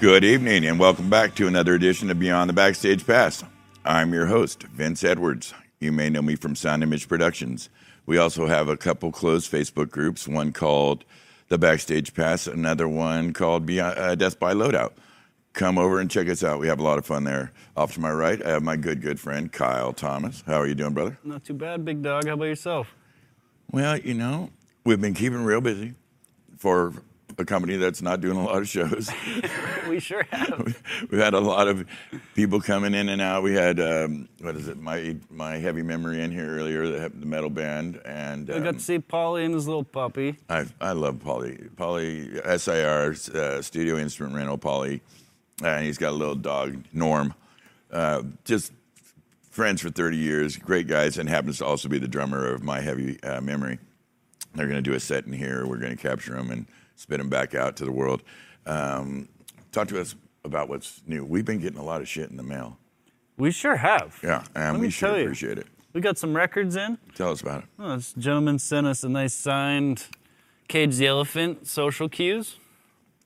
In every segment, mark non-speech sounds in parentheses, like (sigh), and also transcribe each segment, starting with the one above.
Good evening, and welcome back to another edition of Beyond the Backstage Pass. I'm your host, Vince Edwards. You may know me from Sound Image Productions. We also have a couple closed Facebook groups, one called The Backstage Pass, another one called Beyond, uh, Death by Loadout. Come over and check us out. We have a lot of fun there. Off to my right, I have my good, good friend, Kyle Thomas. How are you doing, brother? Not too bad, big dog. How about yourself? Well, you know, we've been keeping real busy for a company that's not doing a lot of shows. (laughs) we sure have. We've had a lot of people coming in and out. We had um, what is it? My my heavy memory in here earlier, the, the metal band, and I got um, to see Polly and his little puppy. I I love Polly. Polly SIR uh, studio instrument rental. Polly, and he's got a little dog Norm. Uh, just friends for 30 years, great guys, and happens to also be the drummer of my heavy uh, memory. They're going to do a set in here. We're going to capture them and spit them back out to the world. Um, talk to us about what's new. We've been getting a lot of shit in the mail. We sure have. Yeah, and Let we sure appreciate it. We got some records in. Tell us about it. This gentleman sent us a nice signed Cage the Elephant social cues.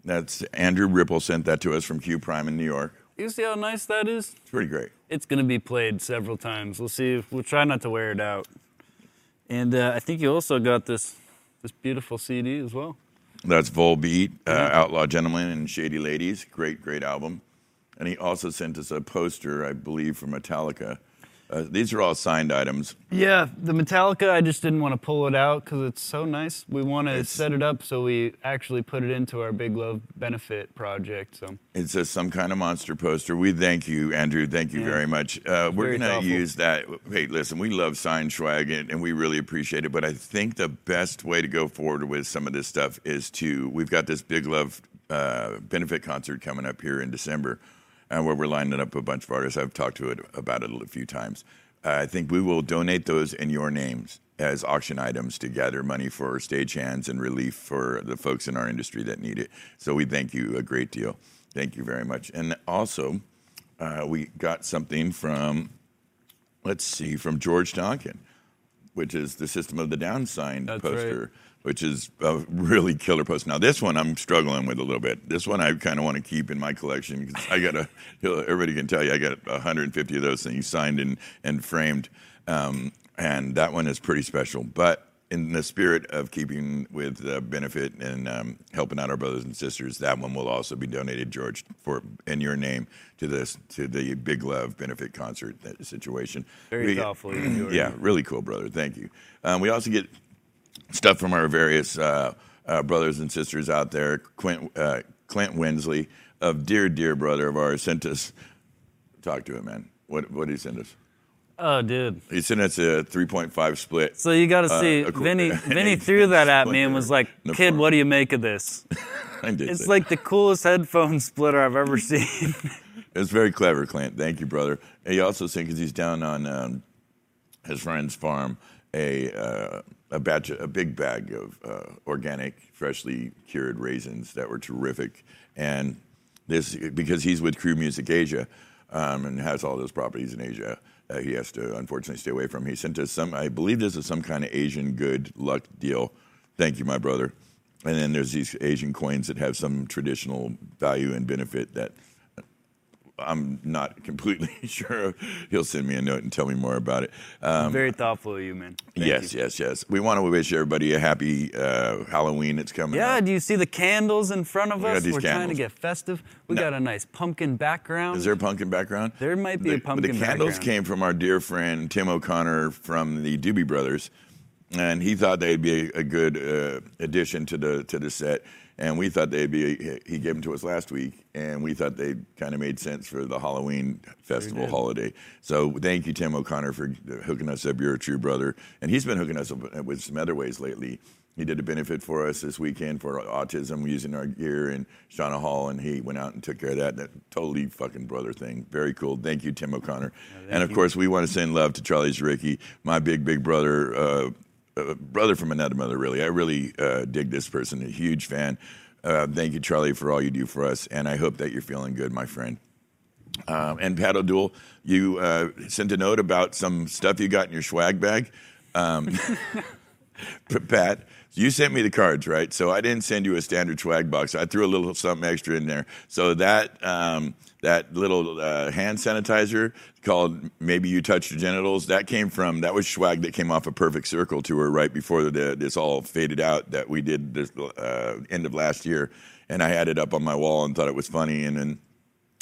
That's Andrew Ripple sent that to us from Q Prime in New York. You see how nice that is? It's pretty great. It's going to be played several times. We'll see. If, we'll try not to wear it out. And uh, I think you also got this this beautiful CD as well. That's Volbeat, uh, Outlaw Gentlemen and Shady Ladies. Great, great album. And he also sent us a poster, I believe, from Metallica. Uh, these are all signed items. Yeah, the Metallica, I just didn't want to pull it out because it's so nice. We want to It's- set it up so we actually put it into our Big Love benefit project. So It's just some kind of monster poster. We thank you, Andrew. Thank you very much. Uh, we're Very going to thoughtful. use that. Hey, listen, we love sign swag and, and we really appreciate it. But I think the best way to go forward with some of this stuff is to, we've got this Big Love uh, benefit concert coming up here in December uh, where we're lining up a bunch of artists. I've talked to it about it a few times. Uh, I think we will donate those in your names as auction items to gather money for stagehands and relief for the folks in our industry that need it. So we thank you a great deal. Thank you very much. And also, uh, we got something from, let's see, from George Donkin, which is the System of the Down sign poster, right. Which is a really killer poster. Now, this one I'm struggling with a little bit. This one I kind of want to keep in my collection because I got a, (laughs) everybody can tell you, I got 150 of those things signed and, and framed. Um, and that one is pretty special. But in the spirit of keeping with the benefit and um, helping out our brothers and sisters, that one will also be donated, George, for in your name to this to the Big Love benefit concert situation. Very We- thoughtful. (clears throat) Yeah, really cool, brother. Thank you. Um, we also get stuff from our various uh, uh, brothers and sisters out there. Quint, uh, Clint Winsley, of dear, dear brother of ours, sent us. Talk to him, man. What what did he send us? Oh, dude. He sent us a 3.5 split. So you got to Uh, see, qu- Vinny. (laughs) Vinny (laughs) threw that at me and was like, "Kid, problem. what do you make of this?" (laughs) I did It's like the coolest headphone splitter I've ever seen. It's very clever, Clint. Thank you, brother. And he also sent because he's down on um, his friend's farm a uh, a batch, a big bag of uh, organic, freshly cured raisins that were terrific. And this because he's with Crew Music Asia um, and has all those properties in Asia. He has to unfortunately stay away from. He sent us some. I believe this is some kind of Asian good luck deal. Thank you, my brother. And then there's these Asian coins that have some traditional value and benefit that I'm not completely (laughs) sure. He'll send me a note and tell me more about it. Um, Very thoughtful of you, man. Thank yes, you. yes, yes. We want to wish everybody a happy uh, Halloween. It's coming. Yeah, up. do you see the candles in front of We got us? We're trying to get festive. We No. got a nice pumpkin background. Is there a pumpkin background? There might be a The- pumpkin The candles background. came from our dear friend Tim O'Connor from the Doobie Brothers, and he thought they'd be a, a good uh, addition to the to the set. And we thought they'd be. He gave them to us last week, and we thought they kind of made sense for the Halloween festival holiday. So thank you, Tim O'Connor, for hooking us up. You're a true brother, and he's been hooking us up with some other ways lately. He did a benefit for us this weekend for autism using our gear in Shauna Hall, and he went out and took care of that. That totally fucking brother thing. Very cool. Thank you, Tim O'Connor. and of course, we want to send love to Charlie's Ricky, my big, big brother, uh, uh, brother from another mother, really. I really uh, dig this person, a huge fan. Uh, thank you, Charlie, for all you do for us, and I hope that you're feeling good, my friend. Um, and Pat O'Doul, you uh, sent a note about some stuff you got in your swag bag. Um, (laughs) Pat, you sent me the cards, right? So I didn't send you a standard swag box. I threw a little something extra in there. So that um, that little uh, hand sanitizer called "Maybe You Touched Your Genitals" that came from that was swag that came off a Perfect Circle tour right before the, this all faded out that we did this uh, end of last year, and I had it up on my wall and thought it was funny, and then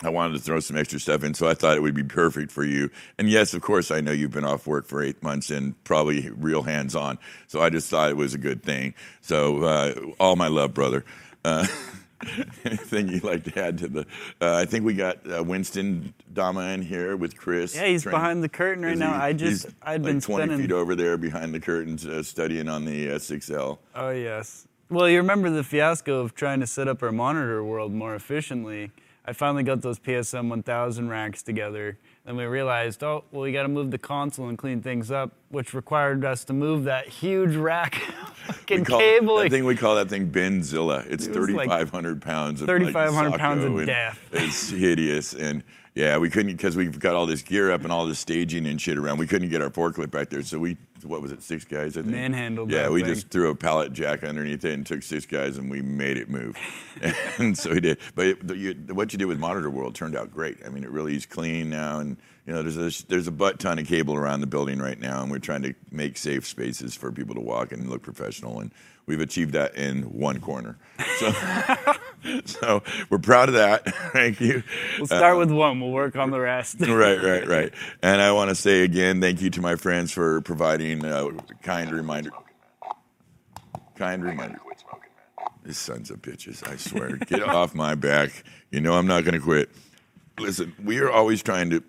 I wanted to throw some extra stuff in, so I thought it would be perfect for you. And yes, of course, I know you've been off work for eight months and probably real hands on. So I just thought it was a good thing. So uh, all my love, brother. Uh, (laughs) (laughs) anything you'd like to add to the? Uh, I think we got uh, Winston Dama in here with Chris. Yeah, he's Trent. behind the curtain right Is now. he- I just I'd like been 20 spinning. feet over there behind the curtains, uh, studying on the S6L. Oh yes. Well, you remember the fiasco of trying to set up our monitor world more efficiently. I finally got those PSM 1000 racks together. Then we realized, oh, well, we got to move the console and clean things up, which required us to move that huge rack (laughs) fucking We call, cabling. I think we call that thing Benzilla. It's It was like 3,500 pounds of like 3,500 pounds of death. It's hideous. And yeah, we couldn't, because we've got all this gear up and all this staging and shit around. We couldn't get our forklift back there. So we, what was it, six guys, I think? Manhandled Yeah, we thing. just threw a pallet jack underneath it and took six guys and we made it move. (laughs) and so we did. But it, the, you, what you did with Monitor World turned out great. I mean, it really is clean now. And, you know, there's a, there's a butt ton of cable around the building right now. And we're trying to make safe spaces for people to walk and look professional. And we've achieved that in one corner. So, (laughs) (laughs) so we're proud of that. (laughs) Thank you. we'll start uh, with one. We'll work on the rest. (laughs) right, right, right. And I want to say again, thank you to my friends for providing a kind reminder. Kind reminder. These sons of bitches, I swear. Get off my back. You know I'm not going to quit. Listen, we are always trying to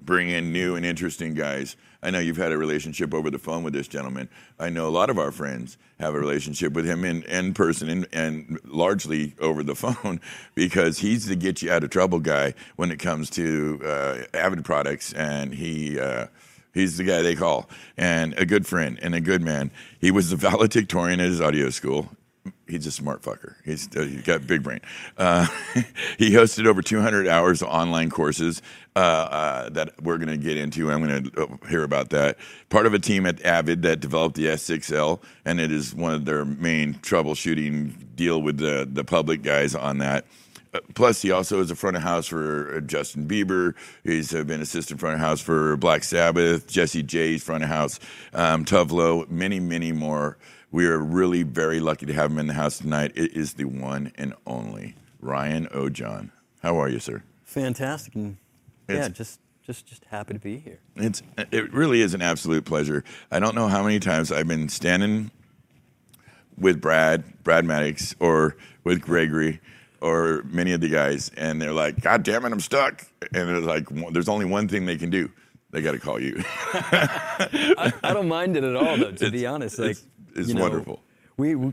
bring in new and interesting guys. I know you've had a relationship over the phone with this gentleman. I know a lot of our friends have a relationship with him in, in person and, and largely over the (laughs) phone because he's the get you out of trouble guy when it comes to uh, Avid products, and he. Uh, He's the guy they call, and a good friend and a good man. He was the (laughs) valedictorian at his audio school. He's a smart fucker. He's, uh, he's got big brain. Uh, (laughs) he hosted over 200 hours of online courses uh, uh, that we're going to get into. I'm going to hear about that. Part of a team at Avid that developed the S6L, and it is one of their main troubleshooting deal with the the public guys on that. Uh, Plus, he also is a front of house for uh, Justin Bieber. He's been assistant front of house for Black Sabbath, Jessie J's front of house, um, Tove Lo, many, many more. We are really very lucky to have him in the house tonight. It is the one and only Ryan O'John. How are you, sir? Fantastic, and yeah, It's- just just just happy to be here. It's it really is an absolute pleasure. I don't know how many times I've been standing with Brad, Brad Maddox, or with Gregory, or many of the guys, and they're like, "God damn it, I'm stuck." And it's like, there's only one thing they can do. They got to call you. (laughs) I, I don't mind it at all, though. To be honest, like it's- it's you know, wonderful. We, we,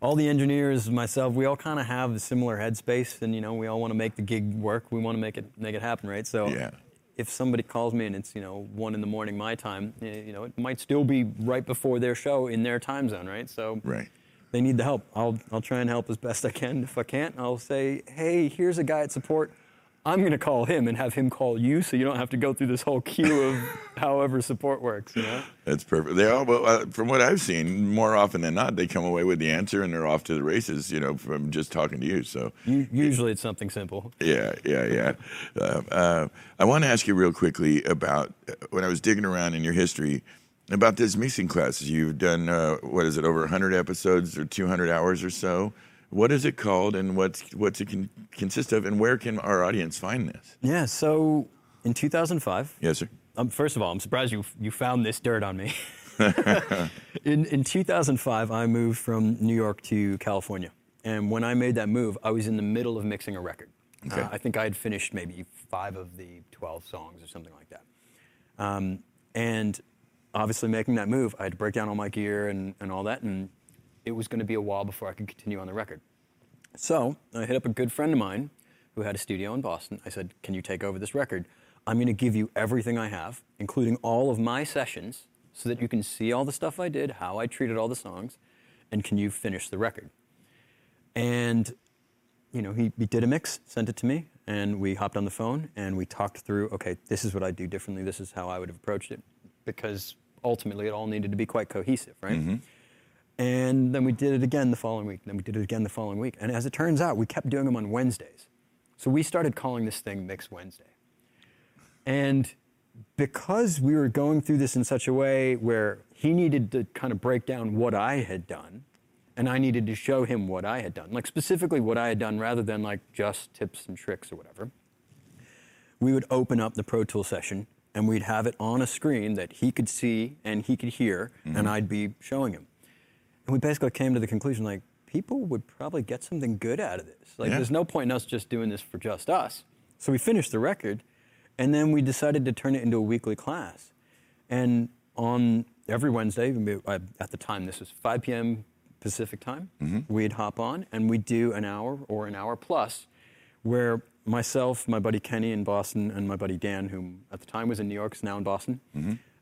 all the engineers, myself, we all kind of have a similar headspace, and you know, we all want to make the gig work. We want to make it make it happen, right? So, Yeah. if somebody calls me and it's you know one in the morning my time, eh, you know, it might still be right before their show in their time zone, right? So, Right. they need the help. I'll, I'll try and help as best I can. If I can't, I'll say, hey, here's a guy at support. I'm going to call him and have him call you so you don't have to go through this whole queue of (laughs) however support works, you know? That's perfect. They all, well, uh, from what I've seen, more often than not, they come away with the answer and they're off to the races. You know, from just talking to you. So Usually it's something simple. Yeah, yeah, yeah. Uh, uh, I want to ask you real quickly about uh, when I was digging around in your history about this mixing classes. You've done uh, what is it over 100 episodes or 200 hours or so? What is it called, and what's what's it can consist of, and where can our audience find this? Yeah, so in 2005, Yes, sir. um, first of all, I'm surprised you, you found this dirt on me. (laughs) (laughs) in, in 2005, I moved from New York to California. And when I made that move, I was in the middle of mixing a record. Okay. Uh, I think I had finished maybe five of the 12 songs or something like that. Um, and obviously, making that move, I had to break down all my gear and, and all that. And it was going to be a while before I could continue on the record. So I hit up a good friend of mine who had a studio in Boston. I said, Can you take over this record? I'm going to give you everything I have, including all of my sessions, so that you can see all the stuff I did, how I treated all the songs, and can you finish the record? And, you know, he, he did a mix, sent it to me, and we hopped on the phone and we talked through okay, this is what I'd do differently, this is how I would have approached it, because ultimately it all needed to be quite cohesive, right? Mm-hmm. And then we did it again the following week. And Then we did it again the following week. And as it turns out, we kept doing them on Wednesdays. So we started calling this thing Mix Wednesday. And because we were going through this in such a way where he needed to kind of break down what I had done, and I needed to show him what I had done, like specifically what I had done rather than like just tips and tricks or whatever, we would open up the Pro Tool session and we'd have it on a screen that he could see and he could hear, and mm-hmm. I'd be showing him. And we basically came to the conclusion like, people would probably get something good out of this. Like, Yeah. there's no point in us just doing this for just us. So we finished the record, and then we decided to turn it into a weekly class. And on every Wednesday, at the time, this was 5 p.m. Pacific time, we'd hop on and we'd do an hour or an hour plus where myself, my buddy Kenny in Boston, and my buddy Dan, whom at the time was in New York, is now in Boston,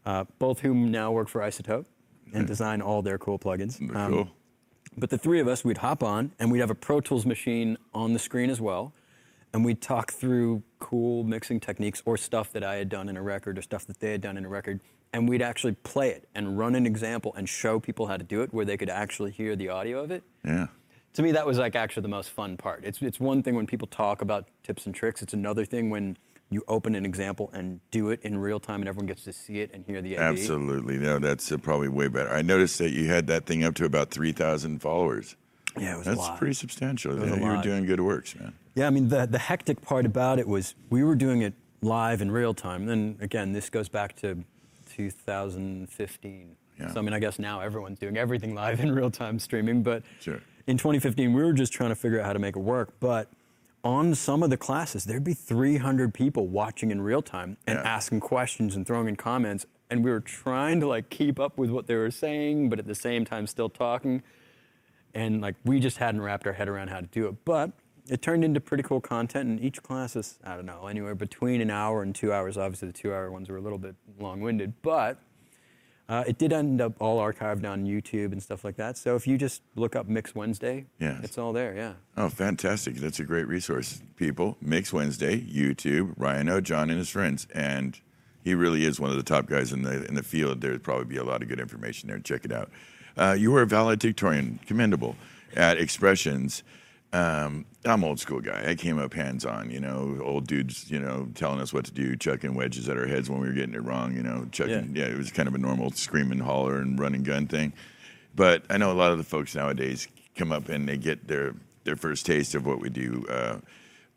uh, both whom now work for iZotope and design all their cool plugins. Um, cool. but the three of us, we'd hop on and we'd have a Pro Tools machine on the screen as well. And we'd talk through cool mixing techniques or stuff that I had done in a record or stuff that they had done in a record. And we'd actually play it and run an example and show people how to do it where they could actually hear the audio of it. Yeah. To me, that was like actually the most fun part. It's, it's one thing when people talk about tips and tricks, it's another thing when you open an example and do it in real time and everyone gets to see it and hear the AV. Absolutely. No, that's uh, probably way better. I noticed that you had that thing up to about 3,000 followers. Yeah, it was a That's pretty substantial. Yeah, you were doing good works, man. Yeah, I mean, the, the hectic part about it was we were doing it live in real time. Then again, this goes back to 2015. Yeah. So, I mean, I guess now everyone's doing everything live in real time streaming. But Sure. in 2015, we were just trying to figure out how to make it work. But on some of the classes, there'd be 300 people watching in real time and Yeah. asking questions and throwing in comments. And we were trying to like keep up with what they were saying, but at the same time still talking and like we just hadn't wrapped our head around how to do it. But it turned into pretty cool content, and each class is I don't know anywhere between an hour and two hours. Obviously, the two-hour ones were a little bit long-winded, but uh, it did end up all archived on YouTube and stuff like that. So if you just look up Mix Wednesday, Yes. it's all there. Yeah. Oh, fantastic. That's a great resource. People, Mix Wednesday, YouTube, Ryan O. John and his friends. And he really is one of the top guys in the in the field. There'd probably be a lot of good information there. Check it out. Uh, you were a valedictorian, commendable, at Expressions. Um, I'm old school guy. I came up hands on, you know, old dudes, you know, telling us what to do, chucking wedges at our heads when we were getting it wrong, you know, chucking, yeah, it was kind of a normal scream and holler and run and gun thing. But I know a lot of the folks nowadays come up and they get their their first taste of what we do uh,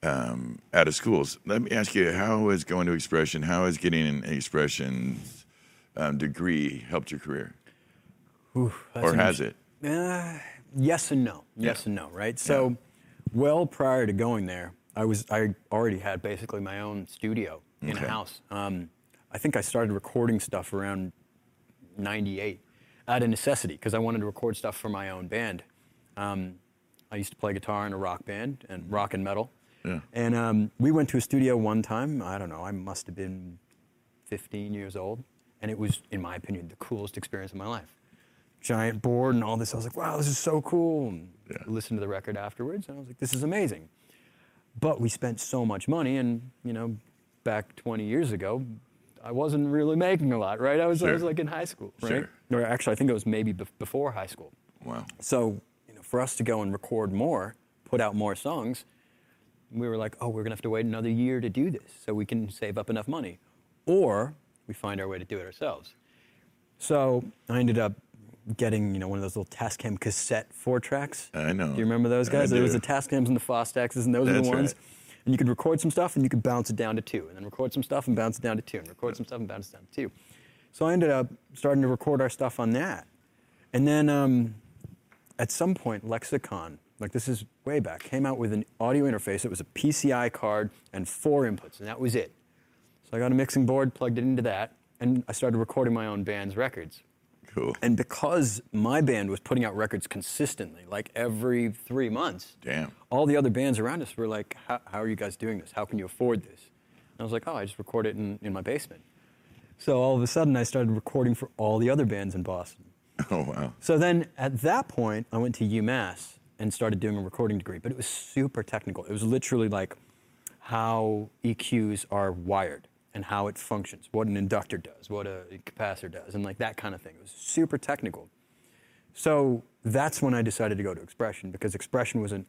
um, out of schools. Let me ask you, how has going to Expression, how has getting an Expression um, degree helped your career, or has it? Uh, yes and no. Yes Yeah. and no, right? So, well prior to going there, I was I already had basically my own studio in Okay. a house. Um, I think I started recording stuff around '98 out of necessity because I wanted to record stuff for my own band. Um, I used to play guitar in a rock band and rock and metal. Yeah. And um, we went to a studio one time. I don't know. I must have been 15 years old, and it was, in my opinion, the coolest experience of my life. Giant board and all this. I was like, wow, this is so cool. And Yeah. listened to the record afterwards, and I was like, this is amazing. But we spent so much money, and you know, back 20 years ago, I wasn't really making a lot, right? I was, I was like in high school, right? Sure. Or actually, I think it was maybe bef- before high school. Wow. So, you know, for us to go and record more, put out more songs, we were like, oh, we're gonna have to wait another year to do this so we can save up enough money. Or we find our way to do it ourselves. So I ended up getting, you know, one of those little Tascam cassette four tracks. I know. Do you remember those I guys? There was the Tascams and the Fostexes, and those are the ones. right. And you could record some stuff, and you could bounce it down to two, and then record some stuff and bounce it down to two, and record some stuff and bounce it down to two. So I ended up starting to record our stuff on that. And then um, at some point, Lexicon, like this is way back, came out with an audio interface. It was a PCI card and four inputs, and that was it. So I got a mixing board, plugged it into that, and I started recording my own band's records. Cool. And because my band was putting out records consistently, like every three months, Damn. all the other bands around us were like, how, how are you guys doing this? How can you afford this? And I was like, oh, I just record it in, in my basement. So all of a sudden, I started recording for all the other bands in Boston. (laughs) Oh, wow. So then at that point, I went to UMass and started doing a recording degree, but it was super technical. It was literally like how EQs are wired and how it functions, what an inductor does, what a capacitor does, and like that kind of thing. It was super technical. So that's when I decided to go to Expression because Expression was a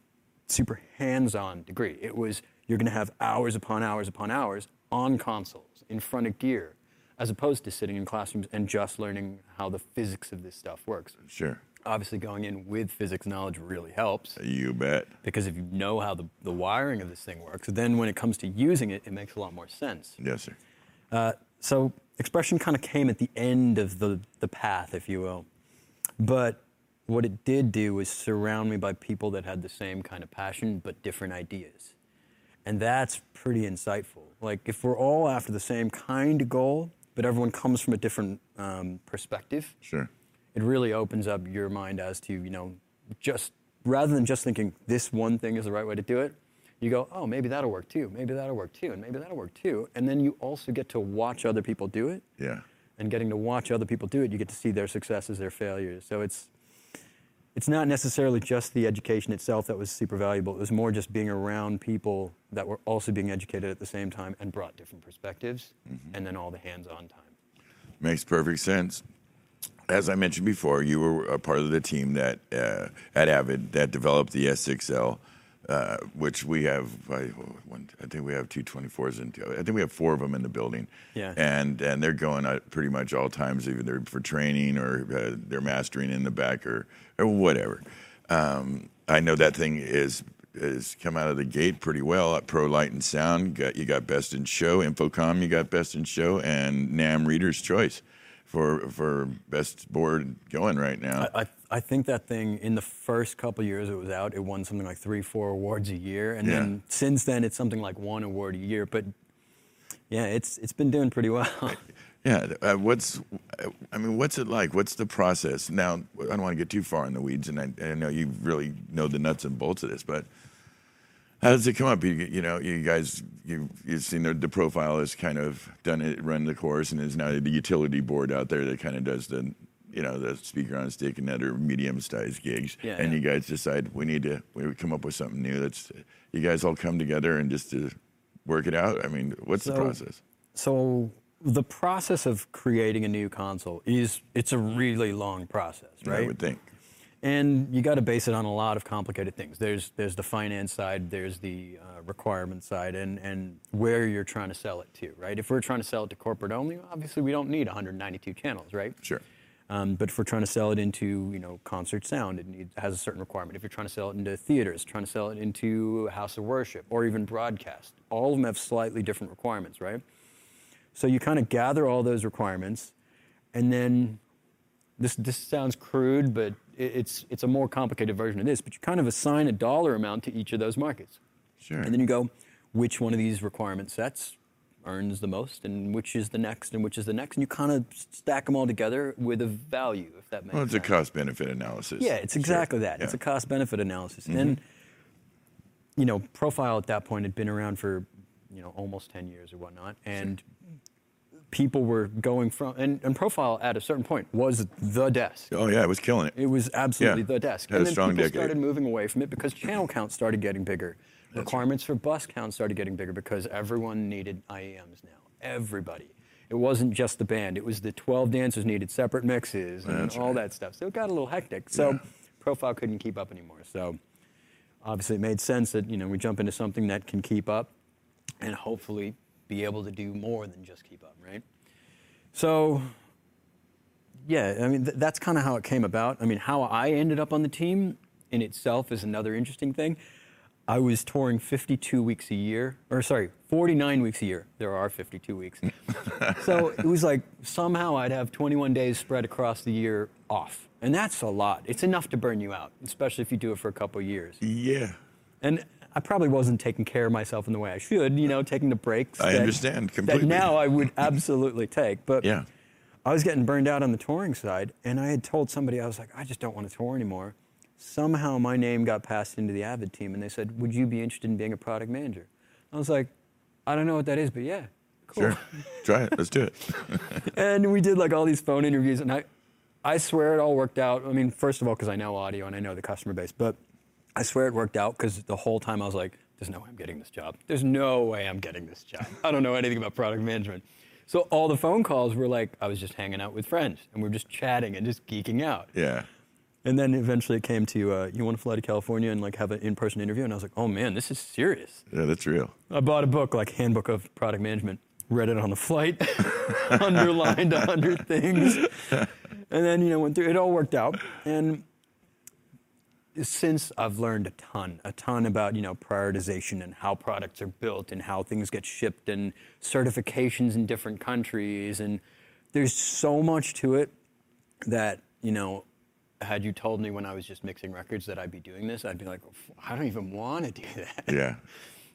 super hands-on degree. It was you're going to have hours upon hours upon hours on consoles in front of gear, as opposed to sitting in classrooms and just learning how the physics of this stuff works. Sure. Obviously, going in with physics knowledge really helps You bet. because if you know how the, the wiring of this thing works, then when it comes to using it, it makes a lot more sense. Yes, sir. Uh, so expression kind of came at the end of the, the path, if you will. But what it did do was surround me by people that had the same kind of passion but different ideas. And that's pretty insightful. Like, if we're all after the same kind of goal, but everyone comes from a different um, perspective, Sure. It really opens up your mind as to, you know, just rather than just thinking this one thing is the right way to do it, you go, oh, maybe that'll work too, maybe that'll work too, and maybe that'll work too. And then you also get to watch other people do it. Yeah. And getting to watch other people do it, you get to see their successes, their failures. So it's it's not necessarily just the education itself that was super valuable. It was more just being around people that were also being educated at the same time and brought different perspectives, mm-hmm. and then all the hands-on time. Makes perfect sense. As I mentioned before, you were a part of the team that uh, at Avid that developed the S6L, uh, which we have. I, one, I think we have two 24s and two, I think we have four of them in the building. Yeah. And and they're going at pretty much all times, either for training or uh, they're mastering in the back or or whatever. Um, I know that thing is is come out of the gate pretty well at Pro Light and Sound. Got, you got Best in Show, InfoComm, you got Best in Show, and NAMM Reader's Choice for for best board going right now. I, I, I think that thing in the first couple years it was out, it won something like three, four awards a year, and Yeah. then since then it's something like one award a year. But yeah, it's it's been doing pretty well. (laughs) Yeah, uh, what's I mean, what's it like? What's the process? Now, I don't want to get too far in the weeds, and I, I know you really know the nuts and bolts of this, but how does it come up? You, you know, you guys, you you've seen the, the profile has kind of done it, run the course, and is now the utility board out there that kind of does the, you know, the speaker on stick and other medium-sized gigs. Yeah, and yeah. you guys decide we need to we come up with something new. That's you guys all come together and just to work it out. I mean, what's the process? So the process of creating a new console is it's a really long process, right? I would think. And you got to base it on a lot of complicated things. There's there's the finance side, there's the uh, requirement side, and and where you're trying to sell it to, right? If we're trying to sell it to corporate only, obviously we don't need 192 channels, right? Sure. Um, but if we're trying to sell it into, you know, concert sound, it needs, has a certain requirement. If you're trying to sell it into theaters, trying to sell it into a house of worship, or even broadcast, all of them have slightly different requirements, right? So you kind of gather all those requirements, and then this this sounds crude, but it's it's a more complicated version of this. But you kind of assign a dollar amount to each of those markets. Sure. And then you go, which one of these requirement sets earns the most, and which is the next, and which is the next, and you kind of stack them all together with a value, if that makes Well, it's a cost benefit analysis. Yeah, it's Sure. exactly that. It's Yeah. Mm-hmm. a cost benefit analysis. And you know, Profile at that point had been around for you know almost ten years or whatnot, and people were going from and, and Profile at a certain point was the desk. Oh yeah, it was killing it. It was absolutely Yeah. the desk. Had a and then people decade. started moving away from it because channel count started getting bigger. Requirements for bus count started getting bigger because everyone needed IEMs now. Everybody. It wasn't just the band. It was the 12 dancers needed separate mixes and That's all right. that stuff. So it got a little hectic. So Yeah. Profile couldn't keep up anymore. So obviously it made sense that, you know, we jump into something that can keep up and hopefully be able to do more than just keep up, right? So yeah, I mean, th- that's kind of how it came about. I mean, how I ended up on the team in itself is another interesting thing. I was touring 52 weeks a year, or sorry, 49 weeks a year. There are 52 weeks. (laughs) so it was like somehow I'd have 21 days spread across the year off. And that's a lot. It's enough to burn you out, especially if you do it for a couple of years. Yeah, And I probably wasn't taking care of myself in the way I should, you know, taking the breaks. I that- understand completely. That now I would (laughs) absolutely take. But Yeah. I was getting burned out on the touring side, and I had told somebody, I was like, I just don't want to tour anymore. Somehow my name got passed into the Avid team, and they said, Would you be interested in being a product manager? I was like, I don't know what that is, but yeah, cool. sure. Try it. Let's do it. (laughs) and we did like all these phone interviews, and I, I swear it all worked out. I mean, first of all, because I know audio and I know the customer base, but I swear it worked out because the whole time I was like, there's no way I'm getting this job. There's no way I'm getting this job. I don't know anything about product management. So all the phone calls were like, I was just hanging out with friends and we are just chatting and just geeking out. Yeah. And then eventually it came to, uh, you want to fly to California and like have an in-person interview? And I was like, oh man, this is serious. Yeah, that's real. I bought a book like Handbook of Product Management, read it on the flight, (laughs) underlined a hundred things, and then you know went through. It all worked out, and since I've learned a ton, a ton about you know prioritization and how products are built and how things get shipped and certifications in different countries, and there's so much to it that you know. Had you told me when I was just mixing records that I'd be doing this, I'd be like, I don't even want to do (laughs) that. Yeah.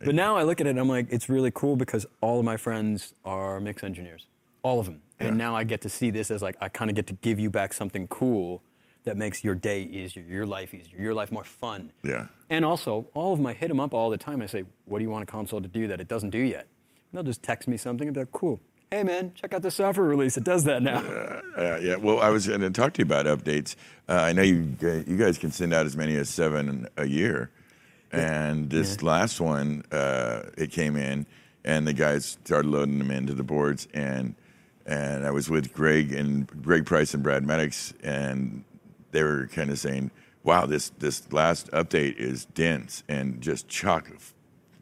But now I look at it and I'm like, it's really cool because all of my friends are mix engineers, all of them. And now I get to see this as like, I kind of get to give you back something cool that makes your day easier, your life easier, your life more fun. Yeah. And also, all of them, I hit them up all the time. I say, what do you want a console to do that it doesn't do yet? And they'll just text me something and be like, cool. Hey man, check out the software release. It does that now. Uh, yeah. Well, I was going to talk to you about updates. Uh, I know you you guys can send out as many as seven a year, and this last one uh, it came in, and the guys started loading them into the boards, and and I was with Greg and Greg Price and Brad Maddox, and they were kind of saying, "Wow, this this last update is dense and just chock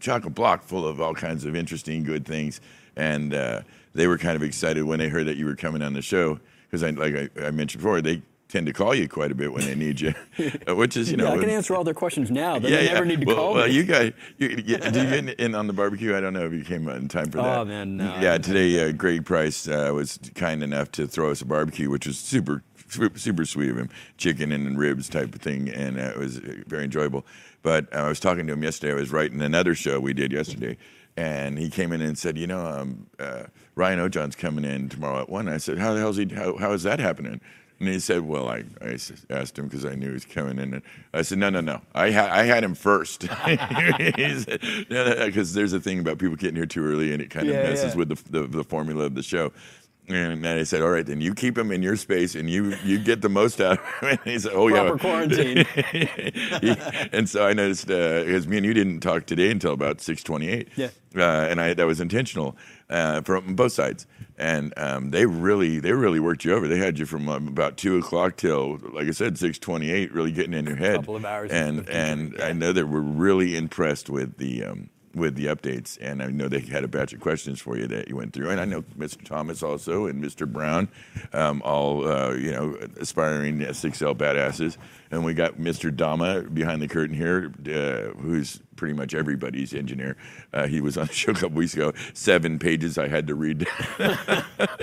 chock a block full of all kinds of interesting, good things. And uh, they were kind of excited when they heard that you were coming on the show because, I, like I, I mentioned before, they tend to call you quite a bit when they need you, (laughs) (laughs) which is you know. yeah, I can answer all their questions now. They never need to well, call well, me. you guys, you, you, (laughs) did you get in, in on the barbecue? I don't know if you came in time for that. Oh, man, no, yeah, today uh, Greg Price uh, was kind enough to throw us a barbecue, which was super, super, sweet of him, chicken and ribs type of thing, and uh, it was very enjoyable. But uh, I was talking to him yesterday. I was writing another show we did yesterday, and he came in and said, "You know, um, uh, Ryan Ojohn's coming in tomorrow at one." I said, "How the hell's he? How, how is that happening?" And he said, "Well, I asked him because I knew he was coming in." And I said, "No, no, no. I, ha- I had him first. (laughs) Because there's a thing about people getting here too early, and it kind of Yeah, messes yeah. with the, the the formula of the show." And then I said, "All right, then you keep him in your space, and you you get the most out of him." (laughs) And he said, "Oh yeah, Proper quarantine. (laughs) He- and so I noticed because me and you didn't talk today until about six twenty-eight. Yeah. uh, and I that was intentional uh, from both sides. And um, they really they really worked you over. They had you from um, about two o'clock till, like I said, six twenty-eight, really getting in your head. Couple of hours And and thinking, I know they were really impressed with the. Um, with the updates, and I know they had a batch of questions for you that you went through, and I know Mr. Thomas also and Mr. Brown, um, all uh, you know, aspiring S6L badasses, and we got Mr. Dama behind the curtain here, uh, who's pretty much everybody's engineer. Uh, he was on the (laughs) show a couple weeks ago. Seven pages I had to read (laughs)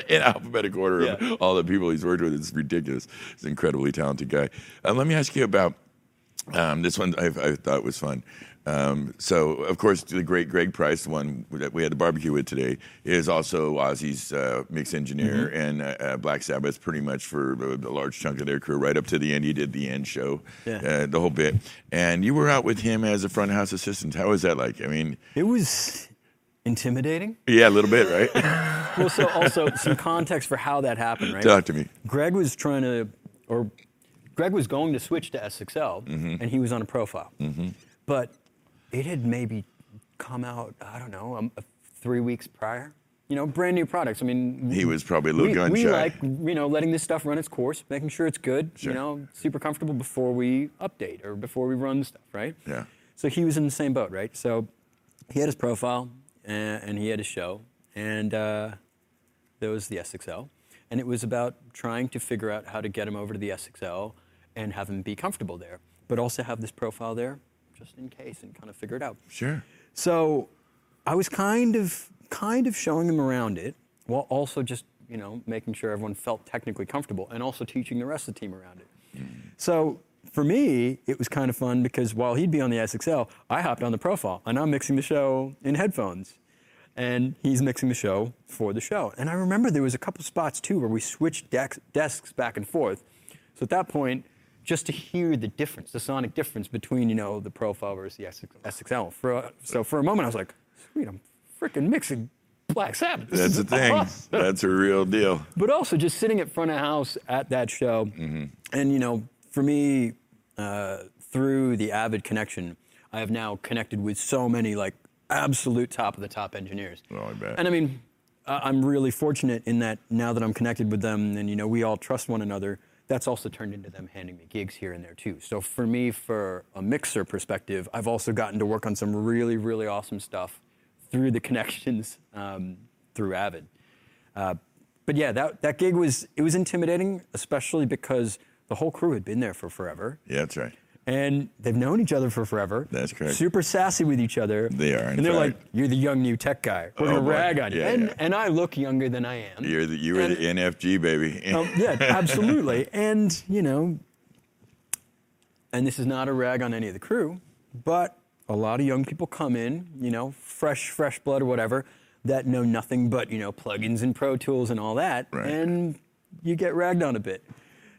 in alphabetical order of all the people he's worked with. It's ridiculous. He's an incredibly talented guy. Uh, let me ask you about um, this one. I, I thought was fun. Um, so, of course, the great Greg Price, the one that we had the barbecue with today, is also Ozzy's uh, mix engineer Mm-hmm. and uh, Black Sabbath, pretty much for a, a large chunk of their career, right up to the end. He did the end show, Yeah. uh, the whole bit. And you were out with him as a front house assistant. How was that like? I mean, It was intimidating. yeah, a little bit, right? (laughs) Well, so also some context for how that happened, right? Talk to me. Greg was trying to, or Greg was going to switch to S6L, Mm-hmm. and he was on a profile. But it had maybe come out, I don't know, um, three weeks prior. You know, brand new products. I mean, He was probably a little we, gun we shy. like, you know, letting this stuff run its course, making sure it's good, Sure. you know, super comfortable before we update or before we run stuff, right? Yeah. So he was in the same boat, right? So he had his profile and, and he had his show, and uh, there was the S6L, and it was about trying to figure out how to get him over to the S6L and have him be comfortable there, but also have this profile there just in case and kind of figure it out. Sure. So I was kind of kind of showing them around it while also just, you know, making sure everyone felt technically comfortable and also teaching the rest of the team around it. So for me, it was kind of fun because while he'd be on the S6L, I hopped on the profile and I'm mixing the show in headphones. And he's mixing the show for the show. And I remember there was a couple spots too where we switched desks back and forth. So at that point, just to hear the difference, the sonic difference between, you know, the profile versus the S6L. For a, so for a moment, I was like, sweet, I'm freaking mixing Black Sabbath. This That's the thing. awesome That's a real deal. but also just sitting at front of house at that show and you know for me uh, through the avid connection i have now connected with so many like absolute top of the top engineers Oh, I bet. and i mean I- i'm really fortunate in that now that i'm connected with them and you know we all trust one another that's also turned into them handing me gigs here and there too. So for me, for a mixer perspective, I've also gotten to work on some really, really awesome stuff through the (laughs) connections um, through Avid. Uh, but yeah, that, that gig was it was intimidating, especially because the whole crew had been there for forever. Yeah, that's right. And they've known each other for forever. That's correct. Super sassy with each other. They are, in And they're fact. like, "You're the young new tech guy. We're Oh, gonna boy. rag on you." Yeah, and yeah. and I look younger than I am. You're the, you were the NFG baby. Um, yeah, absolutely. (laughs) And, you know, and this is not a rag on any of the crew, but a lot of young people come in, you know, fresh, fresh blood or whatever, that know nothing but, you know, plugins and Pro Tools and all that. Right. And you get ragged on a bit.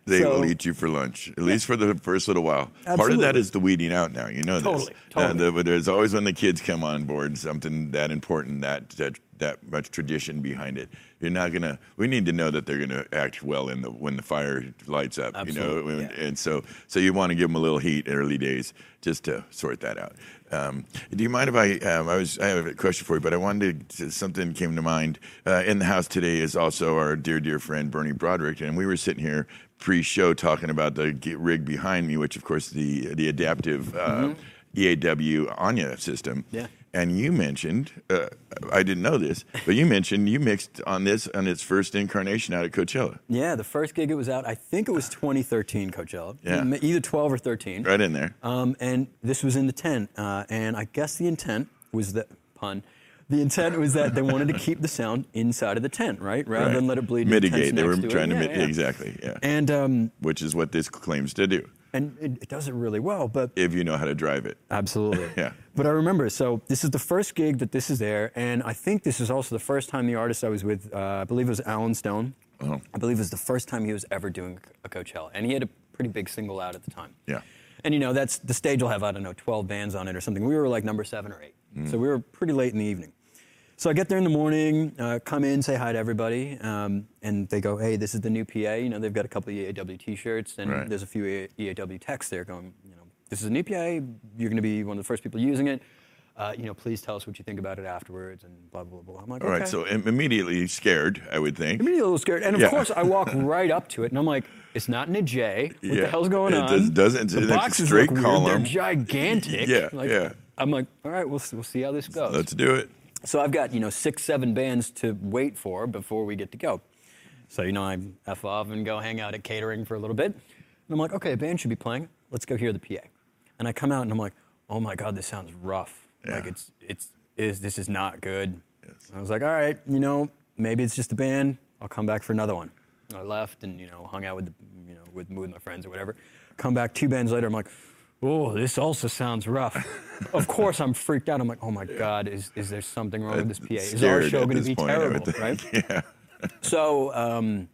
They So- will eat you for lunch, at least for the first little while. Part of that is the weeding out now. You know Totally, this. Uh, totally. the- there's always when the kids come on board something that important, that that that much tradition behind it. You're not gonna. We need to know that they're gonna act well in the when the fire lights up. Absolutely, You know, and, yeah. and so so you want to give them a little heat early days just to sort that out. Um, do you mind if I? Um, I was. I have a question for you, but I wanted to, something came to mind. Uh, in the house today is also our dear, dear friend Bernie Broderick, and we were sitting here pre-show talking about the rig behind me, which of course the the adaptive uh, EAW Anya system. Mm-hmm. Yeah. And you mentioned, uh, I didn't know this, but you mentioned you mixed on this on its first incarnation out at Coachella, Yeah, the first gig it was out, I think it was 2013 Coachella. Yeah. Either 12 or 13. right in there. Um, and this was in the tent. Uh, and I guess the intent was that, pun, the intent was that they wanted to keep the sound inside of the tent, right? Rather Right. than let it bleed. into the Mitigate. They were next to it. trying to Yeah, mit- yeah. exactly, yeah. And, um, Which is what this claims to do, and it, it does it really well, but if you know how to drive it. Absolutely. (laughs) Yeah. But I remember, so this is the first gig that this is there, and I think this is also the first time the artist I was with, uh, I believe it was Allen Stone. Oh. I believe it was the first time he was ever doing a Coachella, and he had a pretty big single out at the time. Yeah. And you know, that's the stage will have I don't know 12 bands on it or something. We were like number seven or eight, Mm. so we were pretty late in the evening. So I get there in the morning, uh, come in, say hi to everybody, um, and they go, "Hey, this is the new PA. You know, they've got a couple of EAW T-shirts, and Right. there's a few EAW texts there going, you know, this is a new PA. You're going to be one of the first people using it. Uh, you know, please tell us what you think about it afterwards, and blah blah blah. I'm like, All okay. right, so im- immediately scared, I would think. I'm a little scared, and of Yeah. course I walk (laughs) right up to it, and I'm like, "It's not in a J. What Yeah. the hell's going It on?" does- doesn't- The it's a boxes straight look weird. They're gigantic. Yeah, Like, yeah. I'm like, all right, we'll we'll see how this goes. Let's do it. So I've got you know six, seven bands to wait for before we get to go. So you know I f off and go hang out at catering for a little bit, and I'm like, okay, a band should be playing. Let's go hear the PA. And I come out and I'm like, oh my god, this sounds rough. Like it's it's is this is not good. Yes. I was like, all right, you know, maybe it's just a band. I'll come back for another one. I left and you know hung out with the, you know with with my friends or whatever. Come back two bands later. I'm like, oh, this also sounds rough. of course, I'm freaked out. I'm like, oh my god, is is there something wrong with this PA? Is our show going to be point, terrible? Right. (laughs) Yeah. So um,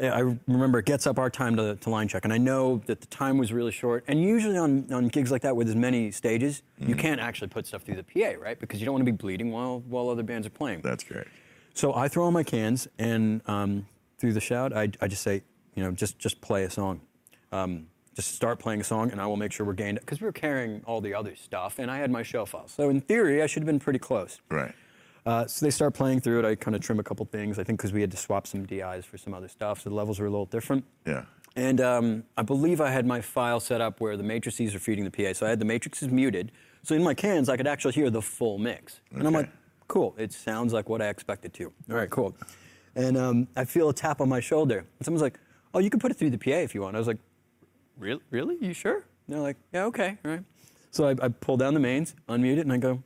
I remember it gets up our time to, to line check, and I know that the time was really short. And usually on, on gigs like that with as many stages, you Mm-hmm. can't actually put stuff through the PA, right? Because you don't want to be bleeding while while other bands are playing. That's great. So I throw on my cans, and um, through the shout, I, I just say, you know, just just play a song. Um, just start playing a song, and I will make sure we're gained. Because we were carrying all the other stuff, and I had my show files. So in theory, I should have been pretty close. Right. Uh, so they start playing through it. I kind of trim a couple things. I think because we had to swap some DIs for some other stuff, so the levels were a little different. Yeah. And um, I believe I had my file set up where the matrices are feeding the PA. So I had the matrices muted. So in my cans, I could actually hear the full mix. And I'm like, cool. It sounds like what I expected to. All right, cool. And um, I feel a tap on my shoulder. And someone's like, oh, you can put it through the PA if you want. I was like, really? Really? You sure? And they're like, yeah, okay. All right. So I, I pull down the mains, unmute it, and I go,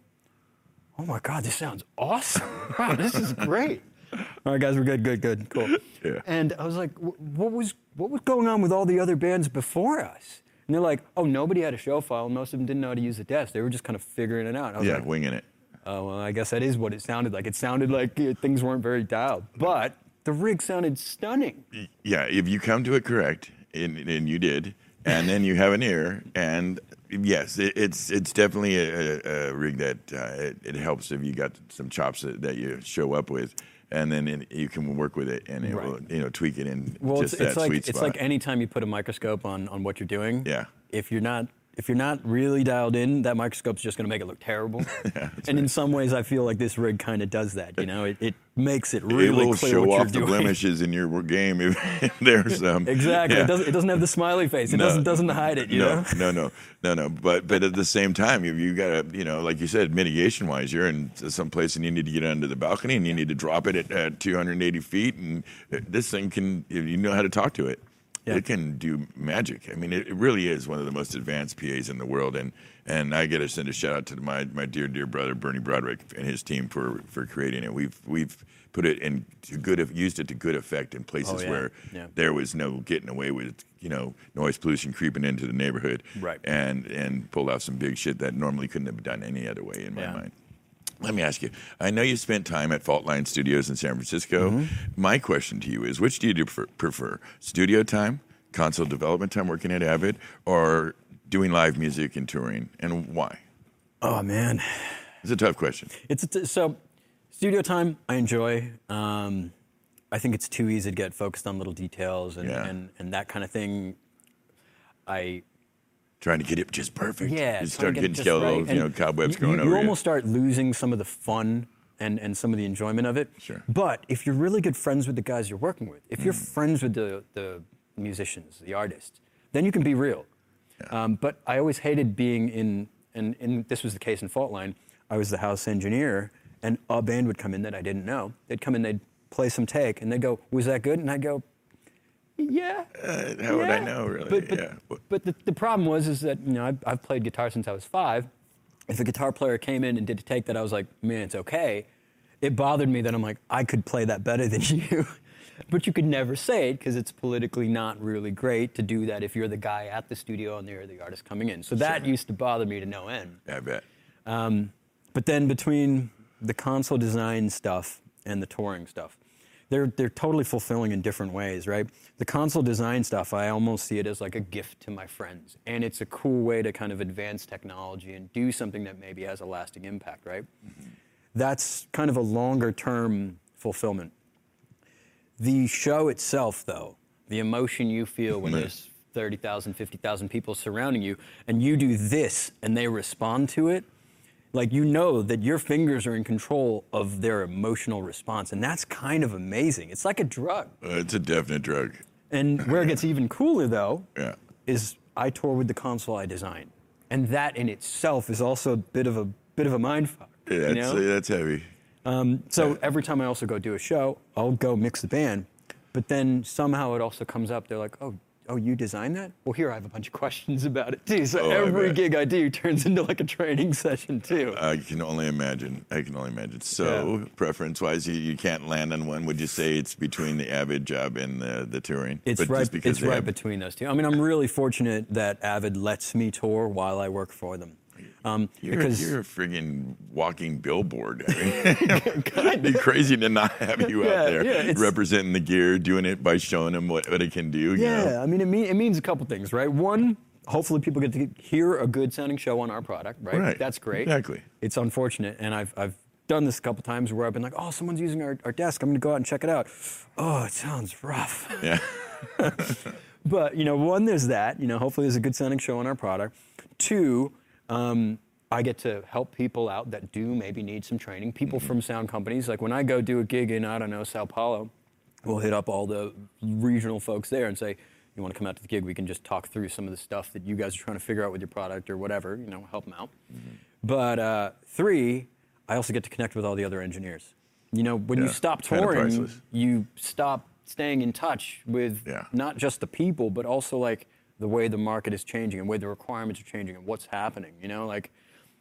oh my God, this sounds awesome. (laughs) Wow, this is great. All right, guys, we're good, good, good, cool. Yeah. And I was like, what was what was going on with all the other bands before us? And they're like, oh, nobody had a show file. Most of them didn't know how to use the desk. They were just kind of figuring it out. I was Yeah, like, winging it. oh, well, I guess that is what it sounded like. It sounded like uh, things weren't very dialed, but the rig sounded stunning. Yeah, if you come to it correct, and, and you did, and then you have an ear, and yes, it, it's it's definitely a, a, a rig that uh, it, it helps if you got some chops that, that you show up with, and then it, you can work with it, and it Right. will you know tweak it in Well, just it's, that it's like sweet it's spot. like anytime you put a microscope on on what you're doing. Yeah. If you're not if you're not really dialed in, that microscope's just going to make it look terrible. (laughs) and in some ways, I feel like this rig kind of does that. You know, it, it makes it really it will clear show what off the doing. blemishes in your game if, (laughs) if there's some. Exactly. Yeah. It, doesn't, it doesn't have the smiley face. It No. doesn't doesn't hide it. You no, know. no, no, no, no. But but at the same time, you you got to you know, like you said, mitigation wise, you're in some place and you need to get under the balcony and you need to drop it at, at 280 feet, and this thing can you know how to talk to it. Yeah. It can do magic. I mean, it, it really is one of the most advanced PAs in the world, and and I got to send a shout out to my my dear dear brother Bernie Broderick and his team for for creating it. We've we've put it in to good used it to good effect in places Oh, yeah. where Yeah. there was no getting away with you know noise pollution creeping into the neighborhood Right. and and pulled off some big shit that normally couldn't have been done any other way in my Yeah. mind let me ask you i know you spent time at fault line studios in san francisco Mm-hmm. my question to you is which do you prefer, prefer studio time console development time working at avid or doing live music and touring and why Oh man. it's a tough question It's a t- so studio time. I enjoy. Um, I think it's too easy to get focused on little details and, Yeah. and, and that kind of thing. I trying to get it just perfect yeah, you start to get getting just right. you know cobwebs you, going you, over you you. almost start losing some of the fun and, and some of the enjoyment of it. Sure. But if you're really good friends with the guys you're working with, if Mm. you're friends with the, the musicians, the artists, then you can be real. Um, but I always hated being in, and, and this was the case in Fault Line. I was the house engineer, and a band would come in that I didn't know. They'd come in, they'd play some take, and they'd go, "Was that good?" And I'd go, "Yeah." Uh, how would i know really But, but, yeah but the, the problem was is that you know I've, I've played guitar since I was five. If a guitar player came in and did a take that I was like, man, it's okay. It bothered me that I'm like, I could play that better than (laughs) you. but you could never say it because it's politically not really great to do that if you're the guy at the studio and you're the artist coming in. So that used to bother me to no end. i bet Um, but then between the console design stuff and the touring stuff, they're they're totally fulfilling in different ways, right? The console design stuff, I almost see it as like a gift to my friends, and it's a cool way to kind of advance technology and do something that maybe has a lasting impact, right? Mm-hmm. That's kind of a longer term fulfillment. The show itself, though, the emotion you feel when there's 30,000, 50,000 people surrounding you, and you do this and they respond to it, like you know that your fingers are in control of their emotional response. And that's kind of amazing. It's like a drug. uh, it's a definite drug And where it gets even cooler, though, yeah is I tour with the console I design. And that in itself is also a bit of a bit of a mind fuck. yeah you that's, know? that's heavy Um, so every time I also go do a show, I'll go mix the band, but then somehow it also comes up. They're like, "Oh, oh, you designed that? Well, here I have a bunch of questions about it too." So Oh, every bet. gig I do turns into like a training (laughs) session too. I can only imagine. I can only imagine. So, Yeah. preference-wise, you, you can't land on one. Would you say it's between the Avid job and the, the touring? It's But right. just because It's right have- between those two. I mean, I'm really fortunate that Avid lets me tour while I work for them. Um, You're, because you're a friggin' walking billboard. I mean, (laughs) it'd be crazy to not have you Yeah, out there yeah, representing the gear, doing it by showing them what, what it can do. you Yeah, know? I mean, it, mean, it means a couple things, right? One, hopefully people get to hear a good sounding show on our product, right? Right, That's great. exactly. It's unfortunate, and I've, I've done this a couple times where I've been like, oh, someone's using our, our desk. I'm going to go out and check it out. Oh, it sounds rough. yeah. (laughs) (laughs) But you know, one, there's that. You know, hopefully there's a good sounding show on our product. Two, um, I get to help people out that do maybe need some training. People Mm-hmm. from sound companies, like when I go do a gig in I don't know Sao Paulo, we'll hit up all the regional folks there and say, "You want to come out to the gig? We can just talk through some of the stuff that you guys are trying to figure out with your product or whatever. You know, help them out." Mm-hmm. But uh, three, I also get to connect with all the other engineers. You know, when you Yeah, stop kinda touring, you stop staying in touch with Yeah. not just the people, but also like the way the market is changing and the way the requirements are changing and what's happening. You know, like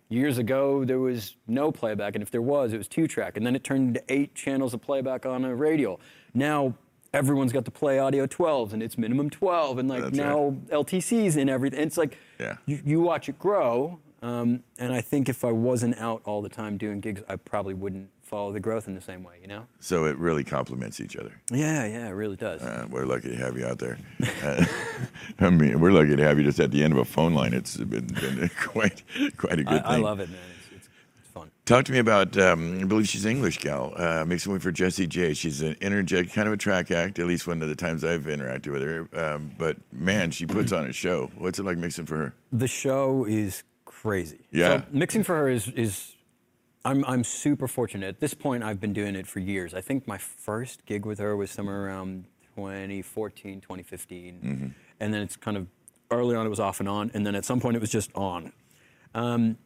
years ago there was no playback, and if there was, it was two track, and then it turned into eight channels of playback on a radial. Now everyone's got to PlayAUDIO12s, and it's minimum 12, and like That's now LTCs in everything. It's like Yeah. you, you watch it grow. Um, and I think if I wasn't out all the time doing gigs, I probably wouldn't follow the growth in the same way. You know? So it really complements each other. Yeah, yeah, it really does. Uh, we're lucky to have you out there. Uh, (laughs) I mean, we're lucky to have you just at the end of a phone line. It's been, been (laughs) quite, quite a good I thing. I love it, man. It's, it's, it's fun. Talk to me about. Um, I believe she's an English gal. Uh, mixing way for Jessie J. She's an energetic, kind of a track act. At least one of the times I've interacted with her. Um, but man, she puts on a show. What's it like mixing for her? The show is crazy. Yeah. So mixing for her is is I'm I'm super fortunate. At this point I've been doing it for years. I think my first gig with her was somewhere around 2014, 2015. And then it's kind of early on it was off and on and then at some point it was just on. Um,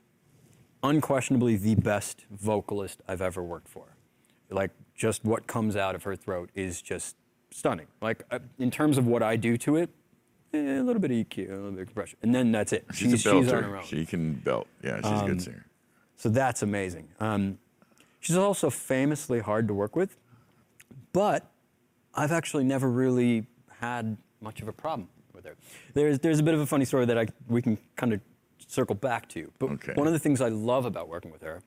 unquestionably the best vocalist I've ever worked for. Like just what comes out of her throat is just stunning. Like uh, in terms of what I do to it, eh, a little bit of EQ, a little bit of compression, and then that's it. She's, she's, she's on her own. She can belt. Yeah, she's a good singer. So that's amazing. Um, she's also famously hard to work with, but I've actually never really had much of a problem with her. There's, there's a bit of a funny story that I, we can kind of circle back to. But Okay. one of the things I love about working with her